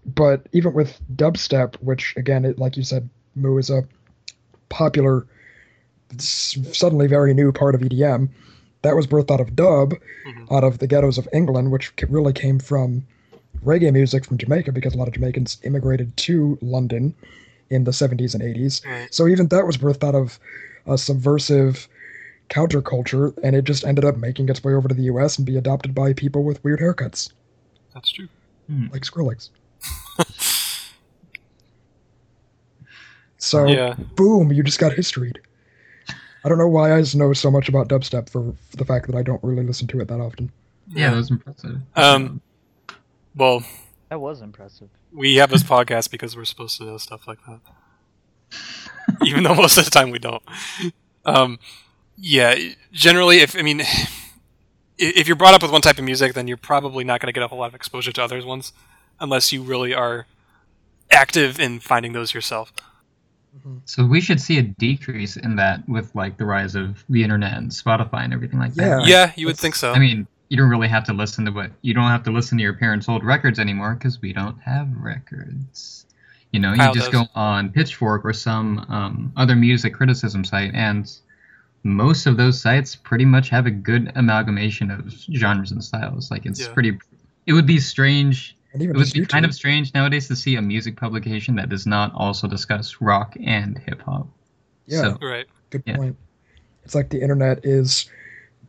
but even with dubstep, which again, it, like you said, Moo is a popular, suddenly very new part of EDM. That was birthed out of dub, Mhm. out of the ghettos of England, which really came from reggae music from Jamaica because a lot of Jamaicans immigrated to London in the 70s and 80s. Right. So even that was birthed out of a subversive counterculture, and it just ended up making its way over to the U.S. and be adopted by people with weird haircuts, that's true. like Skrillex. So Yeah. boom, you just got historied. I don't know why I just know so much about dubstep for, for the fact that I don't really listen to it that often. Yeah, that was impressive. Um, Well, that was impressive. we have this podcast because we're supposed to know stuff like that, even though most of the time we don't. Um, yeah, generally, if I mean, if you're brought up with one type of music, then you're probably not going to get a whole lot of exposure to others ones, unless you really are active in finding those yourself. So we should see a decrease in that with like the rise of the internet and Spotify and everything like that. Yeah. right? Yeah, you would think so. I mean, you don't really have to listen to what you don't have to listen to your parents' old records anymore because we don't have records. You know, you just does. go on Pitchfork or some um, other music criticism site, and most of those sites pretty much have a good amalgamation of genres and styles. Like it's Yeah. pretty. It would be strange. It would just be kind of strange nowadays to see a music publication that does not also discuss rock and hip hop. Yeah. So, right. Good Yeah. point. It's like the internet is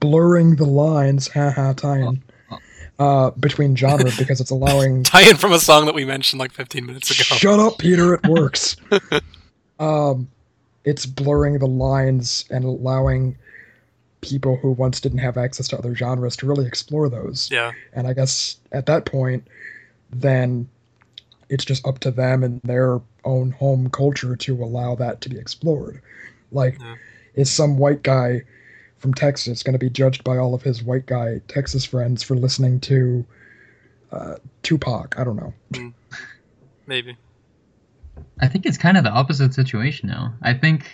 blurring the lines, haha, tie-in, Oh, uh, between genres because it's allowing. Tie in from a song that we mentioned like 15 minutes ago. Shut up, Peter. It works. um, it's blurring the lines and allowing people who once didn't have access to other genres to really explore those. Yeah. And I guess at that point, then it's just up to them and their own home culture to allow that to be explored. Like, Yeah. is some white guy from Texas going to be judged by all of his white guy Texas friends for listening to uh, Tupac? I don't know. Maybe. I think it's kind of the opposite situation now. I think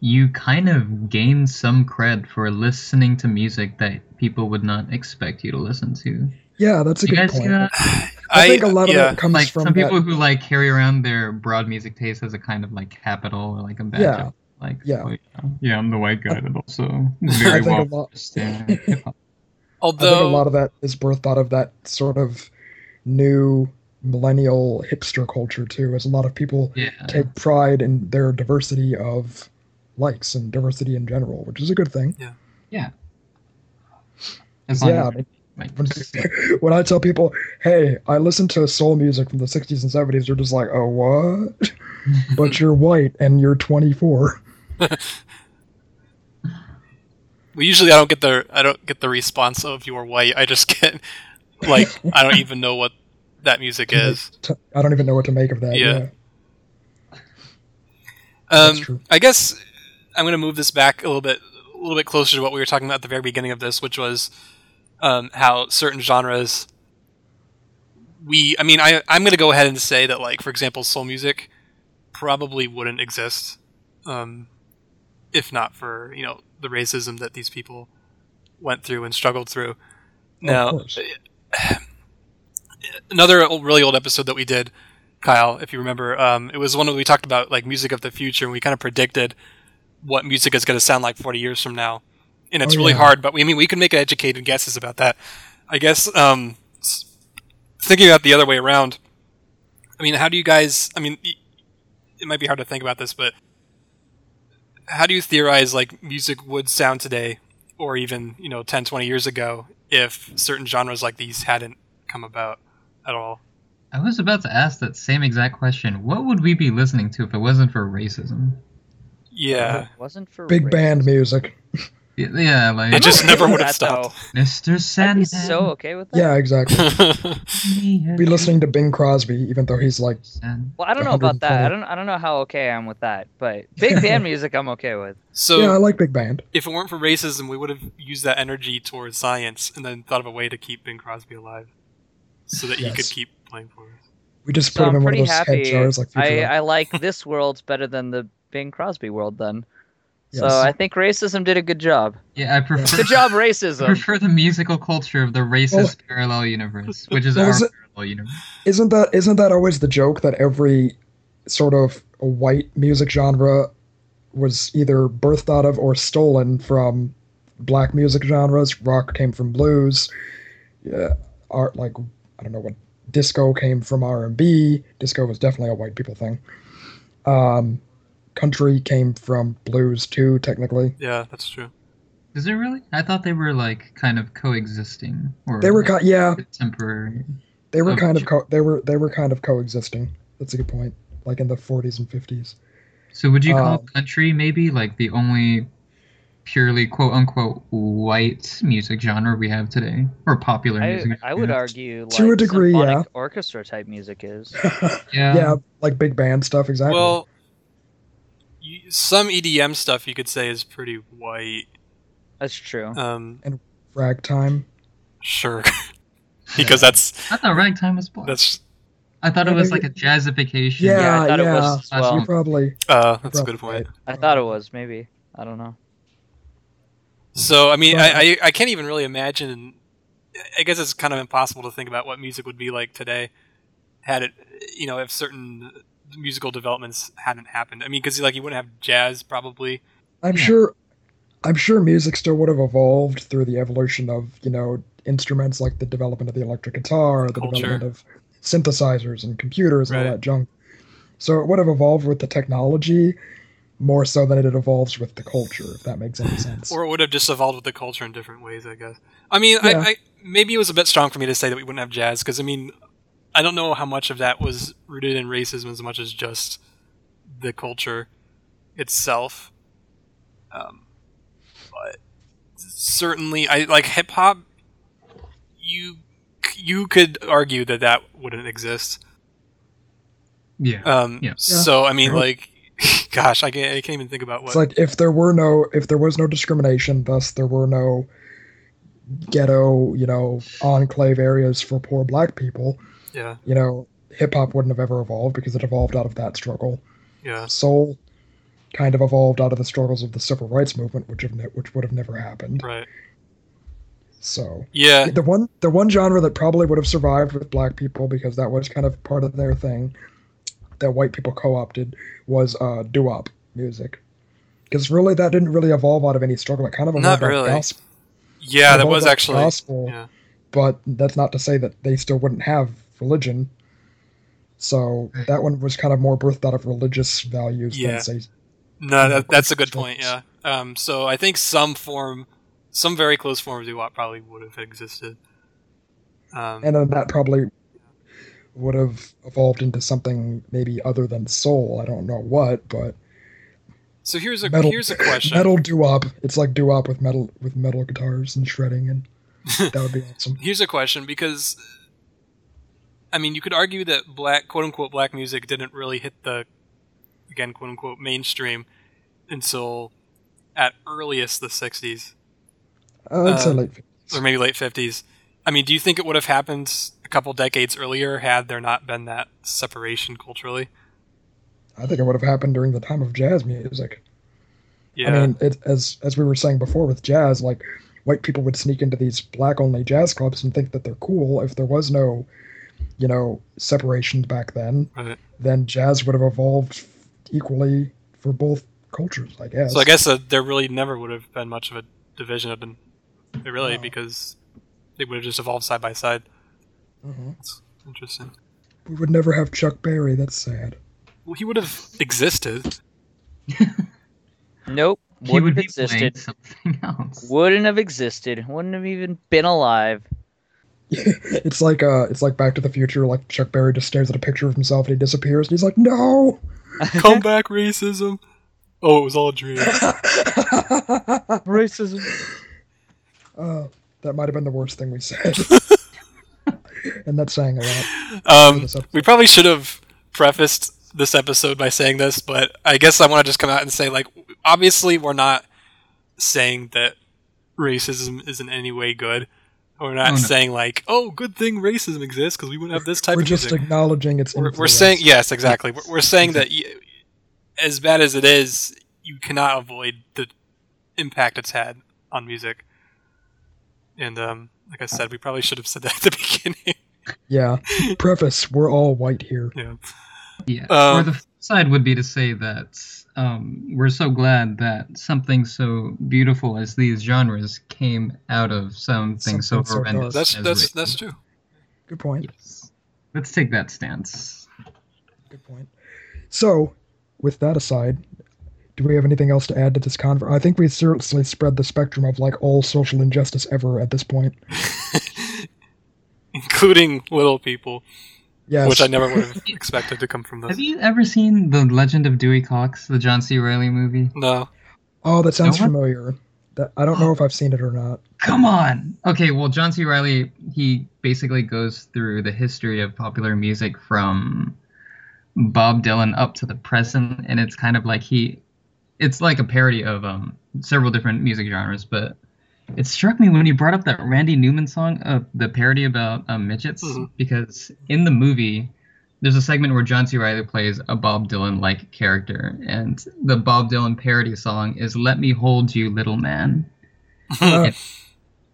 you kind of gain some cred for listening to music that people would not expect you to listen to. Yeah, that's a You good guys see point. that? I, think a lot of yeah. that comes Like from some that- people who like carry around their broad music taste as a kind of like capital or like a badge. Yeah. Of, like Yeah. yeah, yeah, I'm the white guy that also I very think well a lot- understand hip. I think a lot of that is birthed out of that sort of new millennial hipster culture too, as a lot of people Yeah. take pride in their diversity of likes and diversity in general, which is a good thing. Yeah, long Yeah, as, I mean, when, when I tell people, "Hey, I listen to soul music from the '60s and '70s," they're just like, "Oh, what?" but you're white and you're 24. We usually I don't get the I don't get the response of you're white. I just get like I don't even know what that music is. I don't even know what to make of that. Yeah. Yeah, Um. I guess I'm going to move this back a little bit, a little bit closer to what we were talking about at the very beginning of this, which was um, how certain genres. We, I mean, I, I'm going to go ahead and say that, like, for example, soul music probably wouldn't exist um, if not for you know the racism that these people went through and struggled through. Now, another old, really old episode that we did, Kyle, if you remember, um, it was one where we talked about like music of the future, and we kind of predicted what music is going to sound like 40 years from now. And it's Oh, really yeah. hard, but we I mean we can make educated guesses about that. I guess um, thinking about the other way around. I mean, how do you guys? I mean, it might be hard to think about this, but how do you theorize like music would sound today, or even you know 10, 20 years ago, if certain genres like these hadn't come about at all? I was about to ask that same exact question. What would we be listening to if it wasn't for racism? Yeah. It wasn't for Big band music. Y- Yeah, like It just never would have stopped. Mr. I'd Sandman. be so okay with that. Yeah, exactly. Be listening to Bing Crosby, even though he's like, Well, I don't know about that. I don't. I don't know how okay I am with that. But big band music, I'm okay with. so yeah, I like big band. if it weren't for racism, we would have used that energy towards science and then thought of a way to keep Bing Crosby alive, so that he could keep playing for us. We just So put him I'm in one of pretty those head jars like I, I like this world better than the Bing Crosby world. Then. So I think racism did a good job. yeah, I prefer Good job, I racism. prefer the musical culture of the racist Well- parallel universe, which is Well, our is it- parallel universe. Isn't that isn't that always the joke that every sort of white music genre was either birthed out of or stolen from black music genres? Rock came from blues. Yeah, art like I don't know what disco came from R and B. Disco was definitely a white people thing. Um, country came from blues too, technically. Yeah, that's true. Is it really? I thought they were like kind of coexisting, or They were like, ki- yeah, temporary. they were Oh, kind of co- they were they were kind of coexisting. That's a good point. Like in the 40s and 50s. So would you call Um, country maybe like the only purely quote unquote white music genre we have today, or popular I, music? I would genre? argue To a degree, yeah. orchestra type music is. Yeah. yeah, like big band stuff. Exactly. Well, you, some EDM stuff you could say is pretty white. That's true. Um, and ragtime. sure, because that's I thought ragtime was black. that's I thought it was like a jazzification. Yeah, Yeah, I thought it was as well. You're probably uh, that's a good point. right. I thought it was maybe. I don't know. So I mean, I, I I can't even really imagine. I guess it's kind of impossible to think about what music would be like today, had it, you know, if certain musical developments hadn't happened. I mean, because like you wouldn't have jazz probably. I'm Yeah. sure. I'm sure music still would have evolved through the evolution of you know instruments like the development of the electric guitar, the Culture. development of synthesizers and computers and all Right. that junk. So it would have evolved with the technology more so than it evolves with the culture, if that makes any sense. Or it would have just evolved with the culture in different ways, I guess. I mean, Yeah. I, I maybe it was a bit strong for me to say that we wouldn't have jazz because I mean, I don't know how much of that was rooted in racism as much as just the culture itself. Um, but certainly, I like hip hop. You you could argue that that wouldn't exist. Yeah. Um, Yeah. So I mean, like, gosh, I can't I can't even think about what. It's like if there were no if there was no discrimination, thus there were no ghetto, you know, enclave areas for poor black people, yeah, you know, hip hop wouldn't have ever evolved because it evolved out of that struggle. yeah, Soul kind of evolved out of the struggles of the civil rights movement, which have ne- which would have never happened. right. So Yeah, the one the one genre that probably would have survived with black people because that was kind of part of their thing that white people co-opted was uh doo-wop music. Because really, that didn't really evolve out of any struggle. It kind of evolved out of really. gospel. yeah, that was actually. gospel. Yeah. but that's not to say that they still wouldn't have religion. So that one was kind of more birthed out of religious values Yeah. than say No, that, that's a good Sure. point. Yeah. Um, so I think some form, some very close form of doo-wop probably would have existed. Um, and then that probably would have evolved into something maybe other than soul. I don't know what, but so here's a metal- here's a question. metal doo-wop. It's like doo-wop with metal with metal guitars and shredding, and that would be awesome. Here's a question because, I mean, you could argue that black, quote unquote, black music didn't really hit the, again, quote unquote, mainstream until at earliest the '60s Uh, I'd say late. 50s. or maybe late '50s. I mean, do you think it would have happened a couple decades earlier had there not been that separation culturally? I think it would have happened during the time of jazz music. Yeah. I mean, it, as as we were saying before with jazz, like white people would sneak into these black only jazz clubs and think that they're cool. If there was no, you know, separations back then, Right. then jazz would have evolved equally for both cultures, I guess. So I guess uh, there really never would have been much of a division of them, really, No. because they would have just evolved side by side. Mhm. That's interesting. we would never have Chuck Berry. That's sad. Well, he would have existed. Nope. he Wouldn't would have be existed. playing something else. Wouldn't have existed. Wouldn't have even been alive. it's like uh, it's like Back to the Future. Like Chuck Berry just stares at a picture of himself and he disappears, and he's like, "No." Come back, racism. Oh, it was all a dream. Racism. uh, that might have been the worst thing we said. and that's saying a lot. Um, we probably should have prefaced this episode by saying this, but I guess I want to just come out and say, like, obviously, we're not saying that racism is in any way good. We're not Oh, no. saying like, "Oh, good thing racism exists because we wouldn't have this type of racism. We're of just music." acknowledging its We're, we're saying yes, exactly. We're, we're saying that y- as bad as it is, you cannot avoid the impact it's had on music. And um, like I said, we probably should have said that at the beginning. Yeah. Preface: We're all white here. yeah. Yeah. Um, or the flip side would be to say that um, we're so glad that something so beautiful as these genres came out of something, so Something so horrendous. That's as that's racism. that's true. Good point. Yes. Let's take that stance. Good point. So, with that aside, do we have anything else to add to this conver? I think we've certainly spread the spectrum of like all social injustice ever at this point. Including little people, Yes. which I never would have expected to come from this. Have you ever seen The Legend of Dewey Cox, the John C. Reilly movie? No. Oh, that sounds No familiar. That I don't know if I've seen it or not. Come on. Okay, well, John C. Reilly, he basically goes through the history of popular music from Bob Dylan up to the present, and it's kind of like he, it's like a parody of um several different music genres. But it struck me when you brought up that Randy Newman song, uh, the parody about um, midgets, Mhm. because in the movie. There's a segment where John C. Reilly plays a Bob Dylan-like character, and the Bob Dylan parody song is "Let Me Hold You, Little Man." Uh,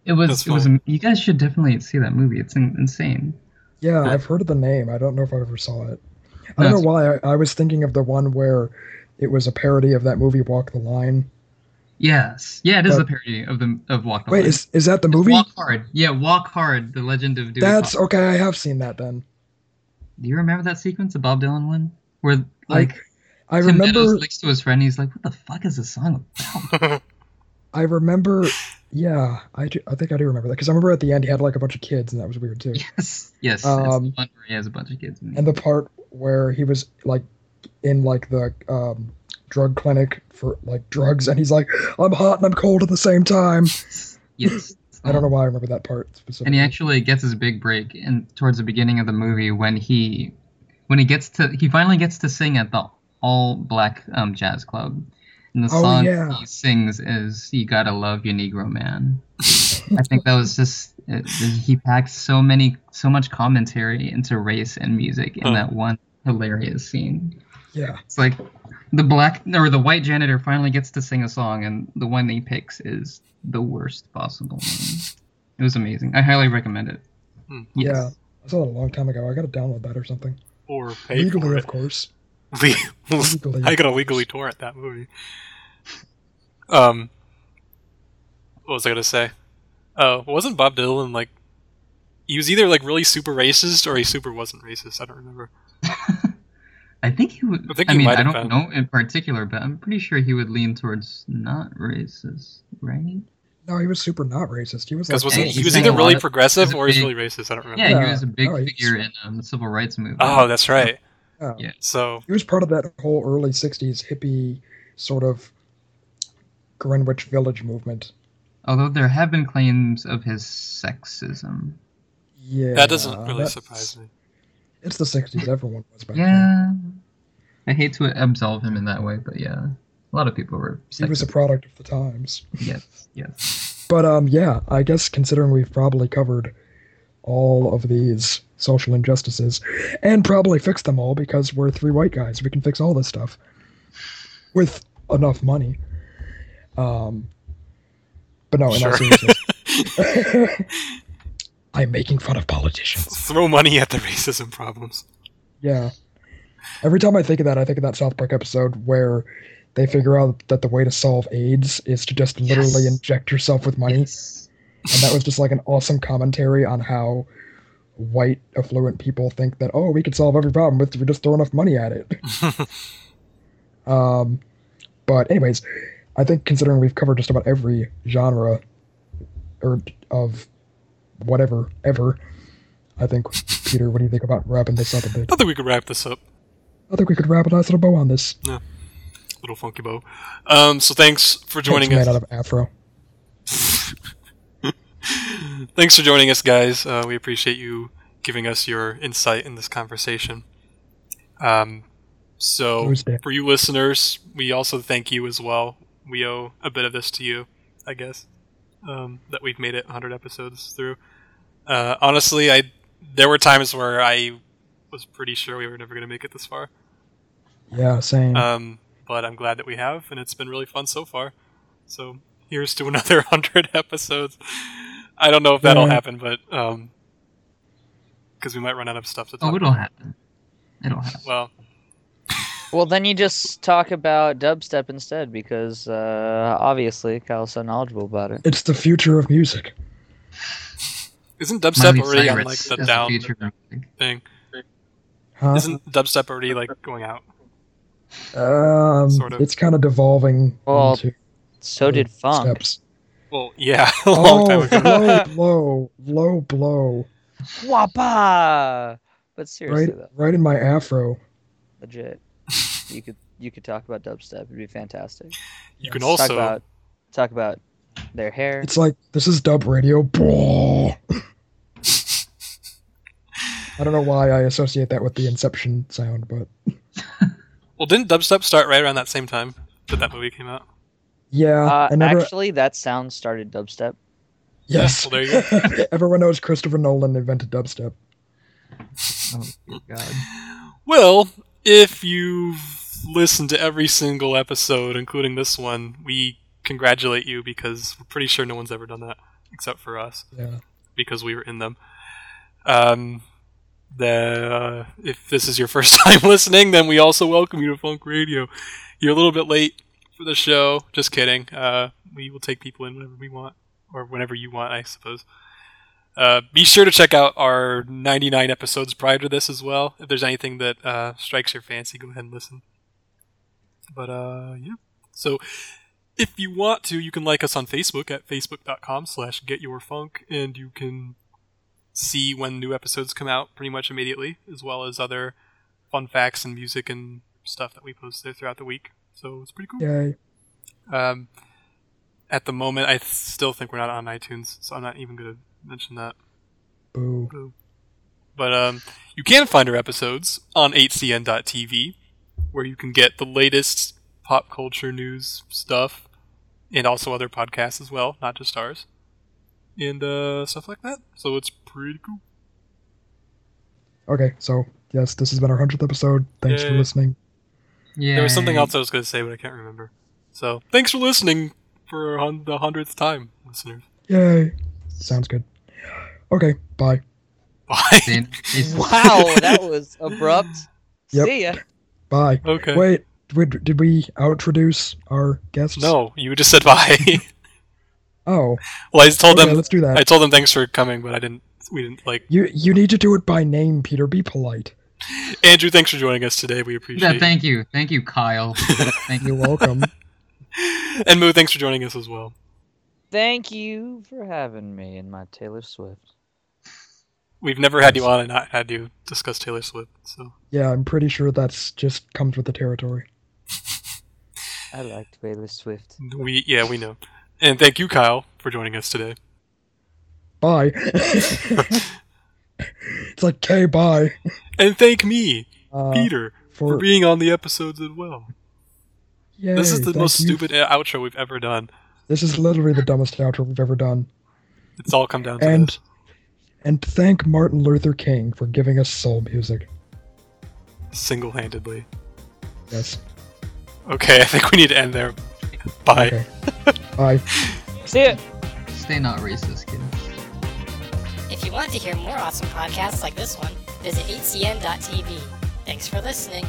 It was. That's It was. You guys should definitely see that movie. It's in, insane. yeah, Uh, I've heard of the name. I don't know if I ever saw it. I don't That's- know why. I, I was thinking of the one where it was a parody of that movie Walk the Line. Yes. Yeah, it is But- the parody of the of Walk the Wait, Line. is is that the It's movie? Walk Hard. Yeah, Walk Hard. The Legend of Dewey. That's Cox. okay. I have seen that then. Do you remember that sequence, the Bob Dylan one, where like I Tim Meadows remember. looks to his friend, he's like, "What the fuck is this song about?" I remember. Yeah, I, do, I think I do remember that because I remember at the end he had like a bunch of kids and that was weird too. yes. Yes. Um, the one where he has a bunch of kids. And the part where he was like in like the um, drug clinic for like drugs and he's like, I'm hot and I'm cold at the same time. yes. I don't know why I remember that part and he actually gets his big break in towards the beginning of the movie when he when he gets to he finally gets to sing at the all black um, jazz club and the Oh, song yeah. he sings is you gotta love your negro man i think that was just it, he packed so many so much commentary into race and music in Huh. that one hilarious scene yeah. it's like the black or the white janitor finally gets to sing a song and the one he picks is the worst possible one it was amazing i highly recommend it Hmm. Yes. Yeah. I saw it a long time ago. I gotta download that or something. or pay for Legally, it. of course. Le- Legally. I gotta legally torrent that movie. Um, what was I gonna say? Oh, wasn't Bob Dylan like? He was either like really super racist or he super wasn't racist. I don't remember. I think he would. I I, think he mean, I don't been. know in particular, but I'm pretty sure he would lean towards not racist, right? No, he was super not racist. He was Because like, wasn't Hey, he was either really of- progressive he's a or he's big- really racist. I don't remember. Yeah, Yeah. he was a big he's- figure in um, the civil rights movement. Oh, that's right. yeah. Yeah. So he was part of that whole early '60s hippie sort of Greenwich Village movement. Although there have been claims of his sexism. Yeah, that doesn't really surprise me. It's the '60s. Everyone was back then. Yeah. I hate to absolve him in that way, but yeah, a lot of people were. He was a product of the times. Yes, yes. But um, yeah, I guess considering we've probably covered all of these social injustices and probably fixed them all because we're three white guys, we can fix all this stuff with enough money. Um, but no, in all seriousness, I'm making fun of politicians. Throw money at the racism problems. Yeah. Every time I think of that, I think of that South Park episode where they figure out that the way to solve AIDS is to just literally Yes. inject yourself with money. Yes. and that was just like an awesome commentary on how white affluent people think that oh we could solve every problem if we just throw enough money at it um but anyways i think considering we've covered just about every genre or of whatever ever. I think Peter, what do you think about wrapping this up a bit? I think we could wrap this up. I think we could wrap a nice little bow on this. Yeah, little funky bow. Um, so thanks for joining us. man out of Afro. Thanks for joining us, guys. Uh, we appreciate you giving us your insight in this conversation. Um, so, for you listeners, we also thank you as well. We owe a bit of this to you, I guess, um, that we've made it 100 episodes through. Uh, honestly, I there were times where I was pretty sure we were never going to make it this far. Yeah, same. Um, but I'm glad that we have, and it's been really fun so far. So here's to another hundred episodes. I don't know if that'll Yeah. happen, but um, because we might run out of stuff to talk. Oh, it'll about. happen. It'll happen. Well, Well, then you just talk about dubstep instead, because uh, obviously Kyle's so knowledgeable about it. it's the future of music. isn't dubstep Miley already on like the is down future of music. thing? Huh? Isn't dubstep already like going out? um, Sort of. It's kind of devolving Well, into So did funk. steps. Well, yeah, a long time Oh, ago. low blow, low blow, Wappa! But seriously, right, though, right in my afro. legit, you could you could talk about dubstep. It'd be fantastic. You can Yes. talk also about talk about their hair. It's like this is dub radio. Blah. I don't know why I associate that with the Inception sound, but well, didn't dubstep start right around that same time that that movie came out? yeah, Uh, never. Actually, that sound started dubstep. yes, well, there you everyone knows Christopher Nolan invented dubstep. Oh God. Well, if you've listened to every single episode, including this one, we congratulate you because we're pretty sure no one's ever done that except for us Yeah, because we were in them. Um, the uh, if this is your first time listening, then we also welcome you to Funk Radio. You're a little bit late for the show. Just kidding. Uh, we will take people in whenever we want, or whenever you want, I suppose. Uh, be sure to check out our 99 episodes prior to this as well. If there's anything that uh, strikes your fancy, go ahead and listen. But uh, yeah. So if you want to, you can like us on Facebook at facebook.com slash getyourfunk, and you can see when new episodes come out pretty much immediately, as well as other fun facts and music and stuff that we post there throughout the week. So it's pretty cool. yay! Um, at the moment, I still think we're not on iTunes, so I'm not even going to mention that. Boo. But um, you can find our episodes on 8cn.tv, where you can get the latest pop culture news stuff, and also other podcasts as well, not just ours, and uh, stuff like that. So it's pretty cool. Okay, so yes, this has been our hundredth episode. Thanks for listening. Yeah. There was something else I was going to say, but I can't remember. So thanks for listening for hun- the hundredth time, listeners. Yay! Sounds good. Okay, bye. Bye. Wow, that was abrupt. Yep. See ya. Bye. okay. Wait, did, did we introduce our guests? No, you just said bye. Oh, well, I told okay, them. let's do that. I told them thanks for coming, but I didn't. We didn't like You you need to do it by name, Peter. Be polite. Andrew. Thanks for joining us today. We appreciate. yeah, thank you, thank you, Kyle. thank You're you. welcome. and Moo, thanks for joining us as well. Thank you for having me and my Taylor Swift. We've never had you on and not had you discuss Taylor Swift. So yeah, I'm pretty sure that's just comes with the territory. I like Taylor Swift. we, yeah, we know. And thank you, Kyle, for joining us today. Bye. it's like, okay, bye. And thank me, Uh, Peter, for for being on the episodes as well. yay, this is the most you. stupid uh, outro we've ever done. This is literally the dumbest outro we've ever done. It's all come down to And this. And thank Martin Luther King for giving us soul music. Single-handedly. Yes. Okay, I think we need to end there. Bye. Okay. Bye. See ya. Stay not racist, kids. If you want to hear more awesome podcasts like this one, visit 8cn.tv. Thanks for listening.